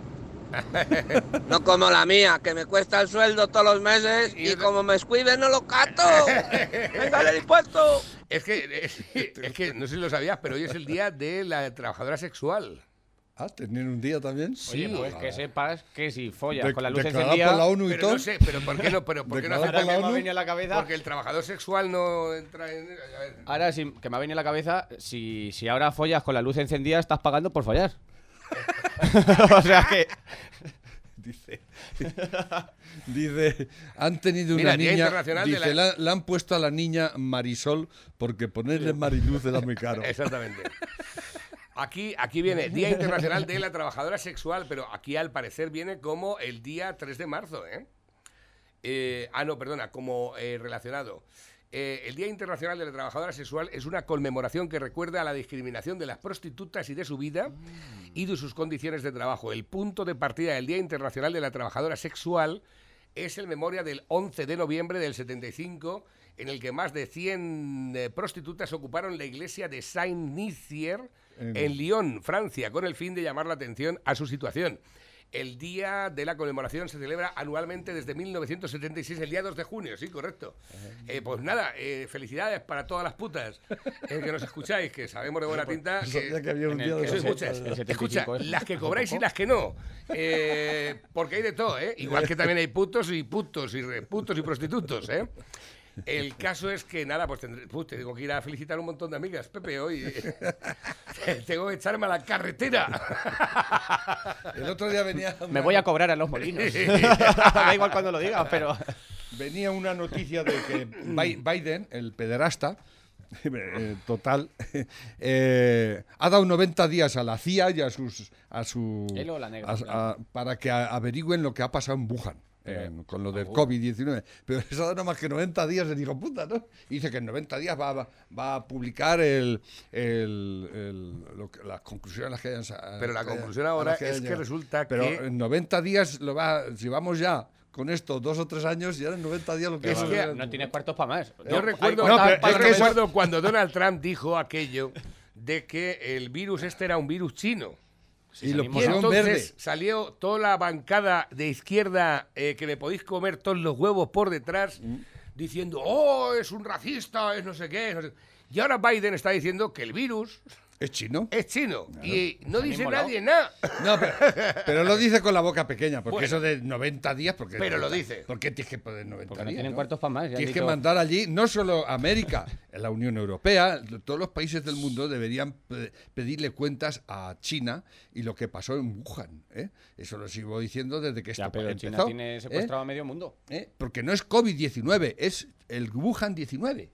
No como la mía, que me cuesta el sueldo todos los meses y como me escuide no lo cato. ¡Venga el impuesto! Es que, es, es que, no sé si lo sabías, pero hoy es el día de la trabajadora sexual. Ah, ¿tenían un día también? Oye, pues que sepas que si follas De- con la luz encendida... por la ONU y Pero todo. no sé, pero ¿por qué no? Pero ¿por qué no hace la que me ha venido a la cabeza... Porque el trabajador sexual no entra en. A ver. Ahora sí, que me ha venido a la cabeza, si, si ahora follas con la luz encendida, estás pagando por follar. o sea que... Dice, dice, han tenido Mira, una niña, dice, la- han puesto a la niña Marisol porque ponerle Mariluz era muy caro. Exactamente. Aquí, aquí viene Día Internacional de la Trabajadora Sexual, pero aquí al parecer viene como el día 3 de marzo, ¿eh? Eh, ah, no, perdona, como eh, relacionado. Eh, el Día Internacional de la Trabajadora Sexual es una conmemoración que recuerda a la discriminación de las prostitutas y de su vida y de sus condiciones de trabajo. El punto de partida del Día Internacional de la Trabajadora Sexual es el memoria del 11 de noviembre del 75, en el que más de 100 eh, prostitutas ocuparon la iglesia de Saint-Nizier En- en Lyon, Francia, con el fin de llamar la atención a su situación. El día de la conmemoración se celebra anualmente desde 1976, el día 2 de junio, sí, correcto. Eh, pues nada, eh, felicidades para todas las putas eh, que nos escucháis, que sabemos de buena tinta que, que había un día de muchas. 75 Escucha, es. las que cobráis y las que no. Eh, porque hay de todo, ¿eh? Igual que también hay putos y putos y reputos y prostitutos, ¿eh? El caso es que nada, pues tendré, pues, tengo que ir a felicitar a un montón de amigas, Pepe, hoy. tengo que echarme a la carretera. El otro día venía Me voy a cobrar a los molinos. da igual cuando lo digas, pero... venía una noticia de que Bi- Biden, el pederasta, eh, total, eh, ha dado 90 días a la CIA y a sus... A su, Él o la negra, a- a- para que averigüen lo que ha pasado en Wuhan. En- con lo del COVID-19. Pero eso dado nada más que 90 días, le digo, puta, ¿no? Y dice que en 90 días va, va- va a publicar el, el- el- lo que- las conclusiones a las que hayan... Pero la hayan- conclusión ahora es que resulta Pero que- en 90 días, lo va, si vamos ya con esto dos o tres años, ya en 90 días lo que Es va a que No tienes cuartos para más. Yo recuerdo, No, pero yo es que eso- recuerdo cuando Donald Trump dijo aquello de que el virus este era un virus chino. Y lo pusieron entonces verde. salió toda la bancada de izquierda eh, que me podéis comer todos los huevos por detrás Mm. diciendo, oh, es un racista, es no sé qué. no sé- Y ahora Biden está diciendo que el virus ¿Es chino? es chino. Y no dice nadie nada. No, pero, pero lo dice con la boca pequeña, porque Bueno. eso de 90 días, porque Pero lo dice. ¿Por qué tienes que poner 90 Porque no días? tienen cuartos para más. Tienes que dicho- mandar allí, no solo América, la Unión Europea, todos los países del mundo deberían pe- pedirle cuentas a China y lo que pasó en Wuhan. ¿eh? Eso lo sigo diciendo desde que esto Ya, pero empezó. China tiene ¿eh? secuestrado a medio mundo. ¿Eh? Porque no es COVID-19, es el Wuhan 19.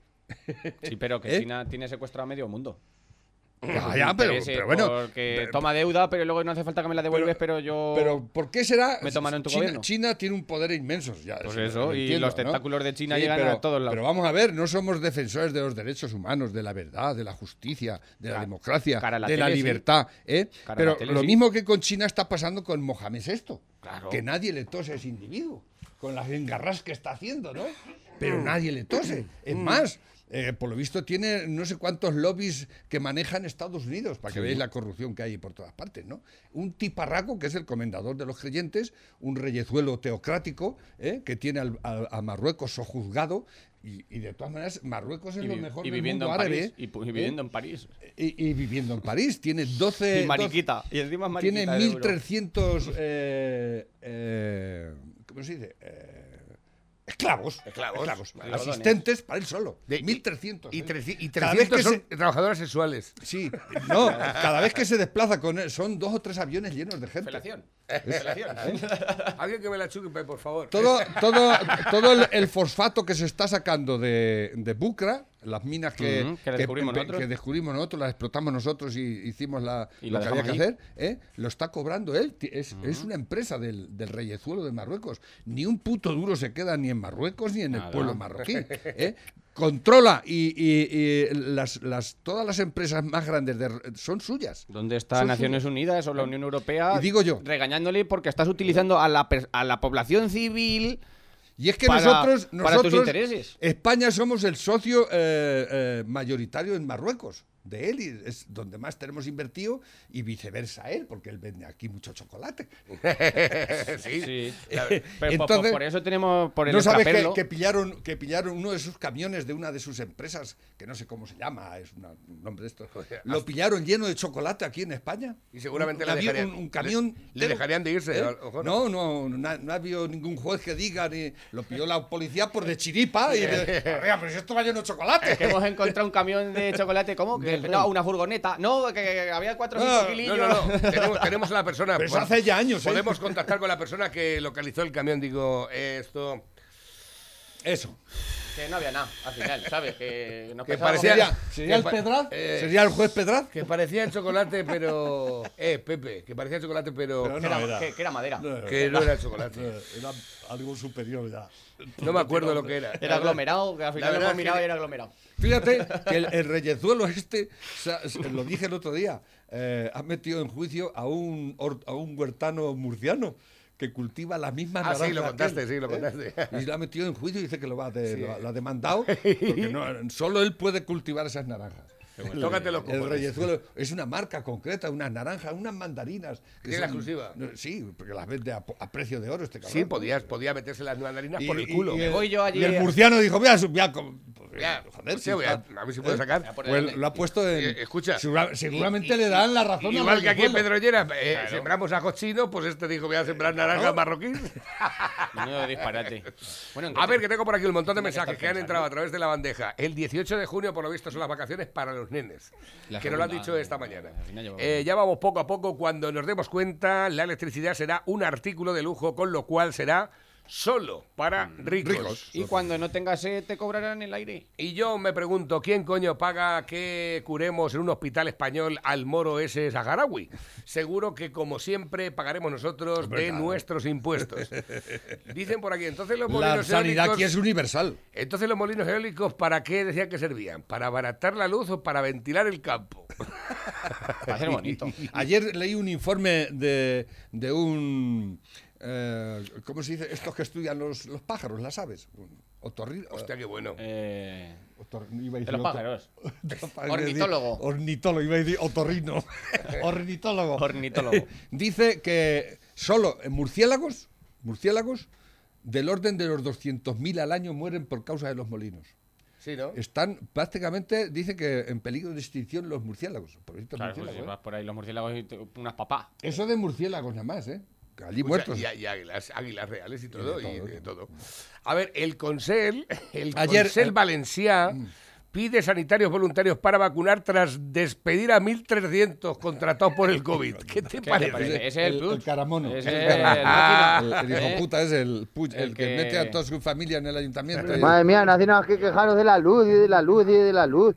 Sí, pero que ¿Eh? China tiene secuestrado a medio mundo. Ya, ya, pero, bueno. Porque toma deuda, pero luego no hace falta que me la devuelves, pero, yo. Pero ¿por qué será? Me toman en tu China, gobierno. China tiene un poder inmenso. Ya, Pues lo eso, y entiendo, los tentáculos de China Sí, llegan pero, a todos lados. Pero vamos a ver, no somos defensores de los derechos humanos, de la verdad, de la justicia, de la democracia, la de la sí. libertad. ¿eh? La Pero tele, lo sí. mismo que con China está pasando con Mohamed VI. Claro. Que nadie le tose a ese individuo, con las engarras que está haciendo, ¿no? Pero Mm. nadie le tose. Es más, eh, por lo visto tiene no sé cuántos lobbies que manejan Estados Unidos, para que veáis la corrupción que hay por todas partes, ¿no? Un tiparraco que es el comendador de los creyentes, un reyezuelo teocrático, ¿eh? que tiene al- al- a Marruecos sojuzgado, y, y de todas maneras Marruecos es y, lo mejor y del viviendo mundo en árabe. París. Y, ¿eh? viviendo en París. Y, viviendo en París. Tiene 12... Y mariquita. Y encima es mariquita. Tiene de euro. 1.300... Eh, eh, ¿Cómo se dice? Eh, esclavos. Esclavos. Esclavos. Asistentes para él solo. De- 1.300. Y, ¿eh? y Cada vez 300 que son se- trabajadoras sexuales. Sí, no, cada vez que se desplaza con él, son dos o tres aviones llenos de gente. Felación. Alguien que me la chupe, por favor. Todo, todo, todo el, el fosfato que se está sacando de, de Bucra, las minas que, que descubrimos nosotros. que descubrimos nosotros, las explotamos nosotros y hicimos la, Y lo la que había que hacer, ¿eh? lo está cobrando él. Es, es una empresa del, del reyezuelo de Marruecos. Ni un puto duro se queda ni en Marruecos ni en el pueblo marroquí. ¿eh? Controla y, y- y las, las, todas las empresas más grandes de- son suyas. ¿Dónde está Son Naciones Unidas o la Unión Europea? Y digo yo. Regañándole porque estás utilizando a la, a la población civil. Y es que para- nosotros, para tus nosotros, intereses. España somos el socio eh, eh, mayoritario en Marruecos. De él y es donde más tenemos invertido y viceversa él, porque él vende aquí mucho chocolate. sí. Sí. La- Pero por- Entonces, por, por eso tenemos por el ¿No sabes que, que pillaron, que pillaron uno de sus camiones de una de sus empresas, que no sé cómo se llama, es una- un nombre de esto? Lo pillaron lleno de chocolate aquí en España. Y seguramente un, le dejarían, un, un camión. le- le dejarían de irse, ¿Eh? No, no, no, no ha habido ningún juez que diga ni lo pilló la policía por de chiripa y de, "Oiga, pero si esto va lleno de chocolate. Que hemos encontrado un camión de chocolate, ¿cómo? No, una furgoneta. No, que había 4 o 5 No, kilillos. No, no, no. Tenemos, tenemos a la persona. Pero eso hace ya años, ¿eh? Podemos contactar con la persona que localizó el camión. Digo, esto. Eso. Que no había nada, al final, ¿sabes? Que nos Que pensábamos- parecía- ¿Sería, sería que el Pedraz? eh, ¿Sería el juez Pedraz? Que parecía el chocolate, pero. Eh, Pepe, que parecía chocolate, pero. Pero que, era, No, era- que- que era madera. que no era chocolate. Era algo superior ya. No me acuerdo lo que era. Era aglomerado, que al final lo mirado y era aglomerado. Fíjate que el, el reyezuelo este, lo dije el otro día, eh, ha metido en juicio a un, a un huertano murciano que cultiva las mismas Ah, sí, lo contaste, él, sí, lo ¿eh? contaste. Y lo ha metido en juicio y dice que lo, va de- lo, lo ha demandado porque no- solo él puede cultivar esas naranjas. Tócate los El reyezuelo es una marca concreta, unas naranjas, unas mandarinas. que ¿Tiene la exclusiva? no, Sí, porque las vende a, a precio de oro este cabrón. Sí, podías, podía meterse las mandarinas por el culo. y Me el- voy yo allí Y el a- murciano dijo, voy a, su- voy a com- Ya, joder, sí, si voy a, a ver si puedo sacar. Pues delante. lo ha puesto en. Eh, escucha. segura- seguramente Y- le dan la razón al Igual que aquí en. Pedrollera eh, sembramos ajos chinos, pues este dijo voy a sembrar naranjas marroquíes. Menudo disparate. Bueno, ¿en qué A ver, que tengo por aquí un montón de mensajes que han entrado a través de la bandeja. El 18 de junio, por lo visto, son las vacaciones para los nenes. La que nos lo han dicho esta mañana. Eh, ya vamos poco a poco. Cuando nos demos cuenta, la electricidad será un artículo de lujo, con lo cual será solo para Mm, ricos. Y cuando no tengas sed, te cobrarán el aire. Y yo me pregunto, ¿quién coño paga que curemos en un hospital español al moro ese saharaui? Seguro que, como siempre, pagaremos nosotros de nuestros impuestos. Dicen por aquí, entonces los La molinos sanidad eólicos... aquí es universal. Entonces los molinos eólicos, ¿para qué decían que servían? ¿Para abaratar la luz o para ventilar el campo? Va a ser bonito. Ayer leí un informe de, de un. Eh, ¿Cómo se dice? Estos que estudian los, los pájaros, las aves. Un Otorri, Hostia, qué bueno. Eh, otor- iba a de decir los otor- pájaros. Iba a decir Ornitólogo. Ornitólogo, iba a decir otorrino. Ornitólogo. Ornitólogo. Dice que solo en murciélagos, murciélagos, del orden de los 200.000 al año mueren por causa de los molinos. Sí, ¿no? Están prácticamente, dice que en peligro de extinción los murciélagos. Pobrecitos Claro, pues murciélagos, si ¿eh? vas por ahí los murciélagos y te- unas papás. Eso de murciélagos nada más, ¿eh? Allí Escucha, muertos. Y, y águilas, águilas reales y todo, y todo, de todo. A ver, el Consell, el Ayer, Consell eh, Valencià pide sanitarios voluntarios para vacunar tras despedir a 1.300 contratados por el COVID. ¿Qué te ¿Qué te parece? parece? Ese es el el, plus. el caramono. Ese El es el máquina. El, el hijo ¿Eh? puta es el, el, El que... que- mete a toda su familia en el ayuntamiento. y- Madre mía, no hacemos que quejaros de la luz y de la luz y de la luz.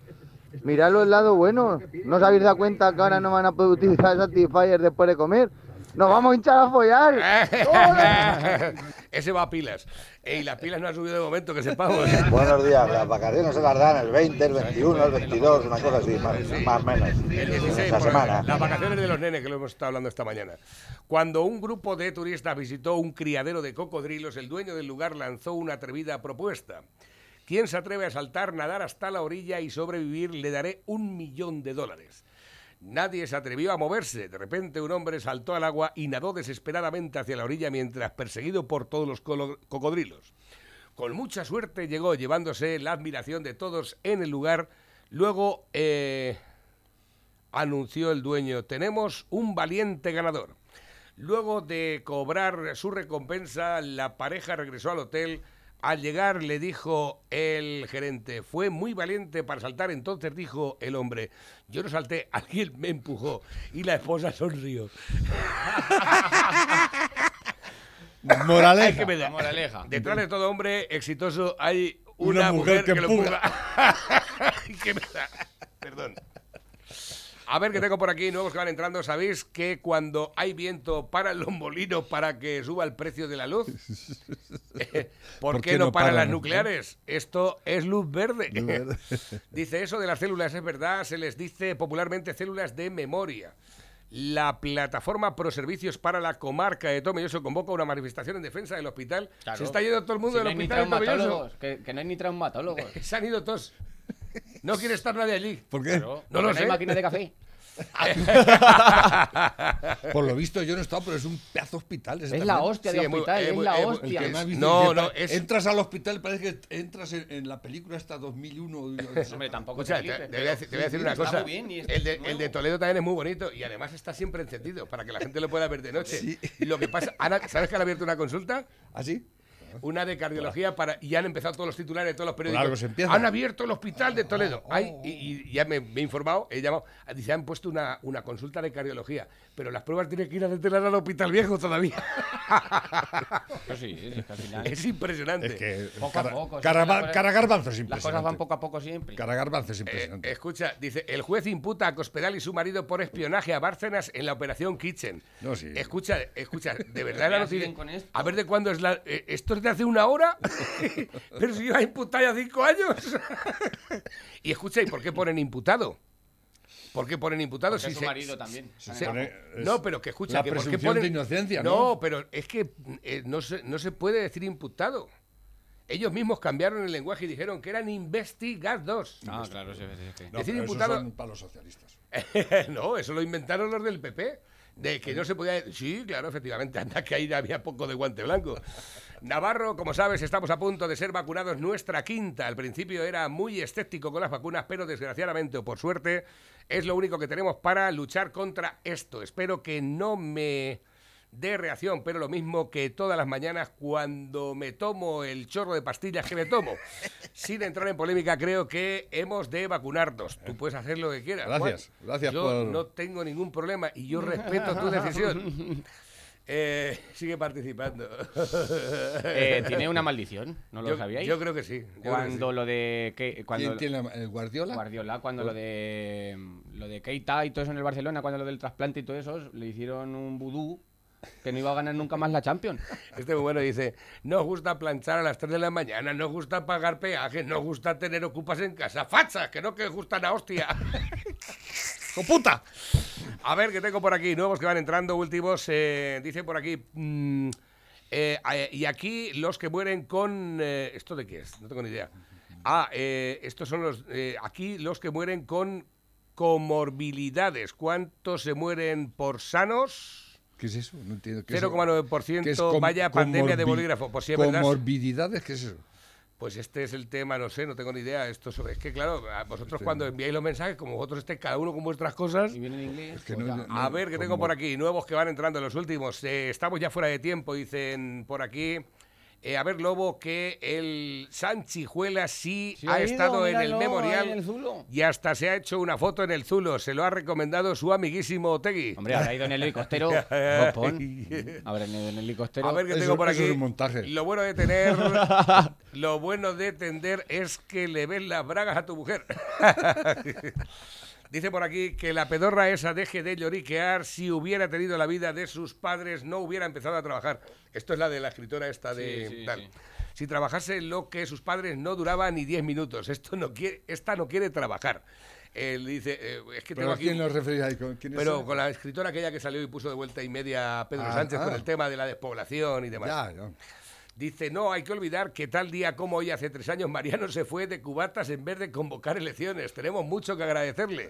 Miradlo el lado bueno. ¿No os habéis dado cuenta que ahora no van a poder utilizar Satisfyer después de comer? ¡Nos vamos a hinchar a follar! Ese va a pilas. Y las pilas no han subido de momento, que sepamos. Buenos días, las vacaciones se las dan el 20, el 21, el 22, una cosa así, más, más o menos. El 16, Esta por semana. las vacaciones de los nenes, que lo hemos estado hablando esta mañana. Cuando un grupo de turistas visitó un criadero de cocodrilos, el dueño del lugar lanzó una atrevida propuesta. Quien se atreve a saltar, nadar hasta la orilla y sobrevivir, le daré un millón de dólares. Nadie se atrevió a moverse. De repente un hombre saltó al agua y nadó desesperadamente hacia la orilla mientras perseguido por todos los cocodrilos. Con mucha suerte llegó llevándose la admiración de todos en el lugar. Luego eh, anunció el dueño, tenemos un valiente ganador. Luego de cobrar su recompensa, la pareja regresó al hotel. Al llegar le dijo el gerente, fue muy valiente para saltar. Entonces dijo el hombre, yo no salté, alguien me empujó. Y la esposa sonrió. Moraleja. Que me da. Moraleja. Detrás de todo hombre exitoso hay una, Una mujer, mujer que que, lo empuja. Perdón. A ver, que tengo por aquí nuevos que van entrando. ¿Sabéis que cuando hay viento paran los molinos para que suba el precio de la luz? ¿Por, qué, no, paran, las nucleares? Esto es luz verde. Luz verde. Dice eso de las células, es verdad, se les dice popularmente células de memoria. La plataforma Pro Servicios para la comarca de Tomelloso convoca una manifestación en defensa del hospital. Claro. Se está yendo todo el mundo Si no del hospital de Tomelloso. traumatólogos, que, que no hay ni traumatólogos. Se han ido todos. No quiere estar nadie allí. ¿Por qué? Claro, No lo sé. hay máquina de café. Por lo visto yo no he estado, pero es un pedazo hospital. Es la hostia Sí, de es muy- hospital, es muy- la es hostia. Que No, no, Entras al hospital parece que entras en, en la película hasta 2001. yo qué sé. Hombre, tampoco Escucha, te te, voy a, decir- te voy a decir una cosa. bien el, de, el de Toledo también es muy bonito y además está siempre encendido para que la gente lo pueda ver de noche. Y lo que pasa, Ana, ¿sabes que han abierto una consulta? ¿Ah, sí? Una de cardiología para y han empezado todos los titulares de todos los periódicos. empieza. Han abierto el hospital de Toledo. Ay, y, y ya me, me he informado, he llamado, dice, han puesto una, una consulta de cardiología, pero las pruebas tienen que ir a detener al hospital viejo todavía. Pues sí, es que impresionante. Es que Poco a poco, cara- las cosas- cara garbanzo es Las impresionante. cosas van poco a poco siempre. Cara garbanzo es Eh, impresionante. escucha, dice, el juez imputa a Cospedal y su marido por espionaje a Bárcenas en la operación Kitchen. No, sí. Escucha, escucha, de verdad la noticia. A ver de cuándo es la. eh, ¿Esto es de hace una hora? Pero si iba a imputar ya cinco años. y escucha, ¿y por qué ponen imputado? ¿Por qué ponen imputado? Porque si es su se- marido también. se- pone- es no, pero que escucha, la que ¿por qué presunción ponen- de inocencia, No, ¿no? pero es que eh, no, se, no se puede decir imputado. Ellos mismos cambiaron el lenguaje y dijeron que eran investigados. Ah, claro, sí, sí, sí. No, decir imputado- son para los socialistas. no, eso lo inventaron los del PP. De que no se podía. Sí, claro, efectivamente. Anda, que ahí había poco de guante blanco. Navarro, como sabes, estamos a punto de ser vacunados nuestra quinta. Al principio era muy escéptico con las vacunas, pero desgraciadamente o por suerte es lo único que tenemos para luchar contra esto. Espero que no me dé reacción, pero lo mismo que todas las mañanas cuando me tomo el chorro de pastillas que me tomo. Sin entrar en polémica, creo que hemos de vacunarnos. Tú puedes hacer lo que quieras. Juan. Gracias, gracias Yo por- no tengo ningún problema y yo respeto tu decisión. Eh, sigue participando. Eh, tiene una maldición, ¿no lo Yo- sabíais? yo creo que sí, que Cuando sí. lo de. que- cuando ¿Quién tiene la- el Guardiola? Guardiola, cuando lo de. Lo de Keita y todo eso en el Barcelona, cuando lo del trasplante y todo eso, le hicieron un vudú que no iba a ganar nunca más la Champions. Este muy bueno dice, nos gusta planchar a las 3 de la mañana, nos gusta pagar peajes, nos gusta tener ocupas en casa. ¡Fachas! Que no que gustan a hostia. ¡Oh, puta! A ver, que tengo por aquí, nuevos que van entrando, últimos. eh, dice por aquí... mm, eh, eh, y aquí los que mueren con... eh, ¿Esto de qué es? No tengo ni idea. Ah, eh, estos son los... eh, aquí los que mueren con comorbilidades. ¿Cuántos se mueren por sanos? ¿Qué es eso? No entiendo. ¿Qué es eso? 0,9%, ¿Qué es com- vaya pandemia de bolígrafo. Pues sí, es verdad. ¿Comorbididades? ¿Qué es eso? Pues este es el tema, no sé, no tengo ni idea. Esto sobre- es que, claro, a vosotros cuando enviáis los mensajes, como vosotros estéis cada uno con vuestras cosas. Y viene en inglés. que no- pues, no- A ver, que tengo por aquí, nuevos que van entrando, los últimos. Eh, estamos ya fuera de tiempo, dicen por aquí. Eh, a ver, Lobo, que el Sanchijuela sí, Sí ha, ha ido, estro en el memorial ahí en el Zulo. y hasta se ha hecho una foto en el Zulo. Se lo ha recomendado su amiguísimo Otegui. Hombre, habrá ido en el helicóptero. Habrá ido en el helicóptero. A ver qué Eso- tengo por eso aquí. es un montaje. Lo bueno de tener, lo bueno de tender es que le ves las bragas a tu mujer. Dice por aquí que la pedorra esa deje de lloriquear. Si hubiera tenido la vida de sus padres, no hubiera empezado a trabajar. Esto es la de la escritora esta de Sí, sí, tal. sí. Si trabajase lo que sus padres no duraba ni 10 minutos. Esto no quiere, esta no quiere trabajar. Él dice, eh, es que ¿Pero tengo a aquí quién nos referís ahí? ¿Con quién es pero con la escritora aquella que salió y puso de vuelta y media a Pedro Ah, Sánchez con ah. el tema de la despoblación y demás. Ya, ya. Dice, no, hay que olvidar que tal día como hoy, hace tres años, Mariano se fue de cubatas en vez de convocar elecciones. Tenemos mucho que agradecerle.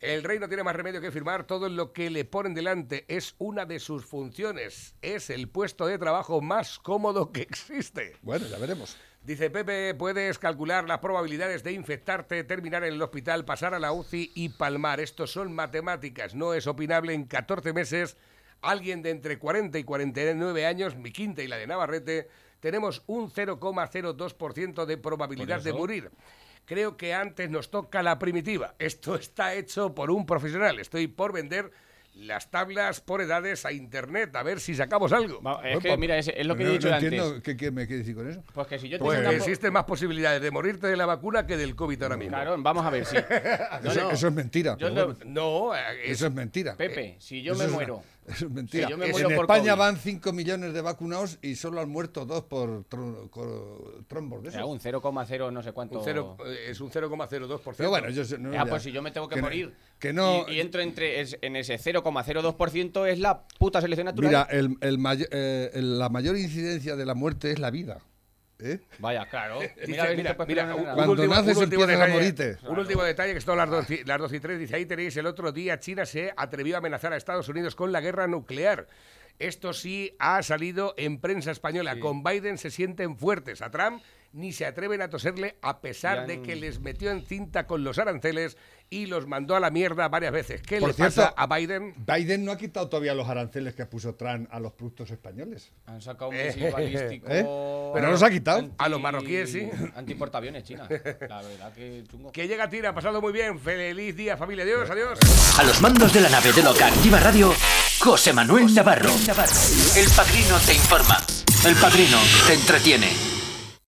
El rey no tiene más remedio que firmar todo lo que le ponen delante. Es una de sus funciones. Es el puesto de trabajo más cómodo que existe. Bueno, ya veremos. Dice Pepe, puedes calcular las probabilidades de infectarte, terminar en el hospital, pasar a la UCI y palmar. Estos son matemáticas. No es opinable en 14 meses. Alguien de entre 40 y 49 años, mi quinta y la de Navarrete, tenemos un 0,02% de probabilidad de morir. Creo que antes nos toca la primitiva. Esto está hecho por un profesional. Estoy por vender las tablas por edades a internet, a ver si sacamos algo. Es que, mira, es, es lo que no- he dicho no antes. entiendo ¿Qué, qué me quiere decir con eso? Pues que si yo Pues una po- existen más posibilidades de morirte de la vacuna que del COVID ahora mismo. Claro, vamos a ver, sí. No, eso, no. eso es mentira. Yo lo- bueno, No, es- eso es mentira. Pepe, si yo Eso me muero. Eso es mentira. Me en España COVID. van 5 millones de vacunados y solo han muerto dos por tro- co- trombos de o sea, un 0,0 no sé cuánto. un cero- eh, es un 0,02%. Pero bueno, yo sé- no, Ya, ya. pues si yo me tengo que, no- morir Que no. y, y entro entre es- en ese 0,02% es la puta selección natural. Mira, el, el mayo- eh, el- la mayor incidencia de la muerte es la vida. ¿Eh? Vaya, claro. Dice, Mira, si mira, mira, un- Cuando último- naces un último empiezas a detalle- morirte. Un último detalle, que son las 2, las 2 y 3. Dice, ahí tenéis el otro día, China se atrevió a amenazar a Estados Unidos con la guerra nuclear. Esto sí ha salido en prensa española. Con Biden se sienten fuertes. A Trump ni se atreven a toserle a pesar Ya de que les metió en cinta con los aranceles y los mandó a la mierda varias veces. ¿Qué Por le cierto, pasa a Biden? Biden no ha quitado todavía los aranceles que puso Trump a los productos españoles. Han sacado un Eh, misil balístico. ¿eh? Pero no los ha quitado. A los marroquíes, sí. Antiportaaviones, China. La verdad que chungo. Que llega Tira, ha pasado muy bien. Feliz día, familia. Adiós, adiós. A los mandos de la nave de Loca Activa Radio, José Manuel Navarro. El padrino te informa. El padrino te entretiene.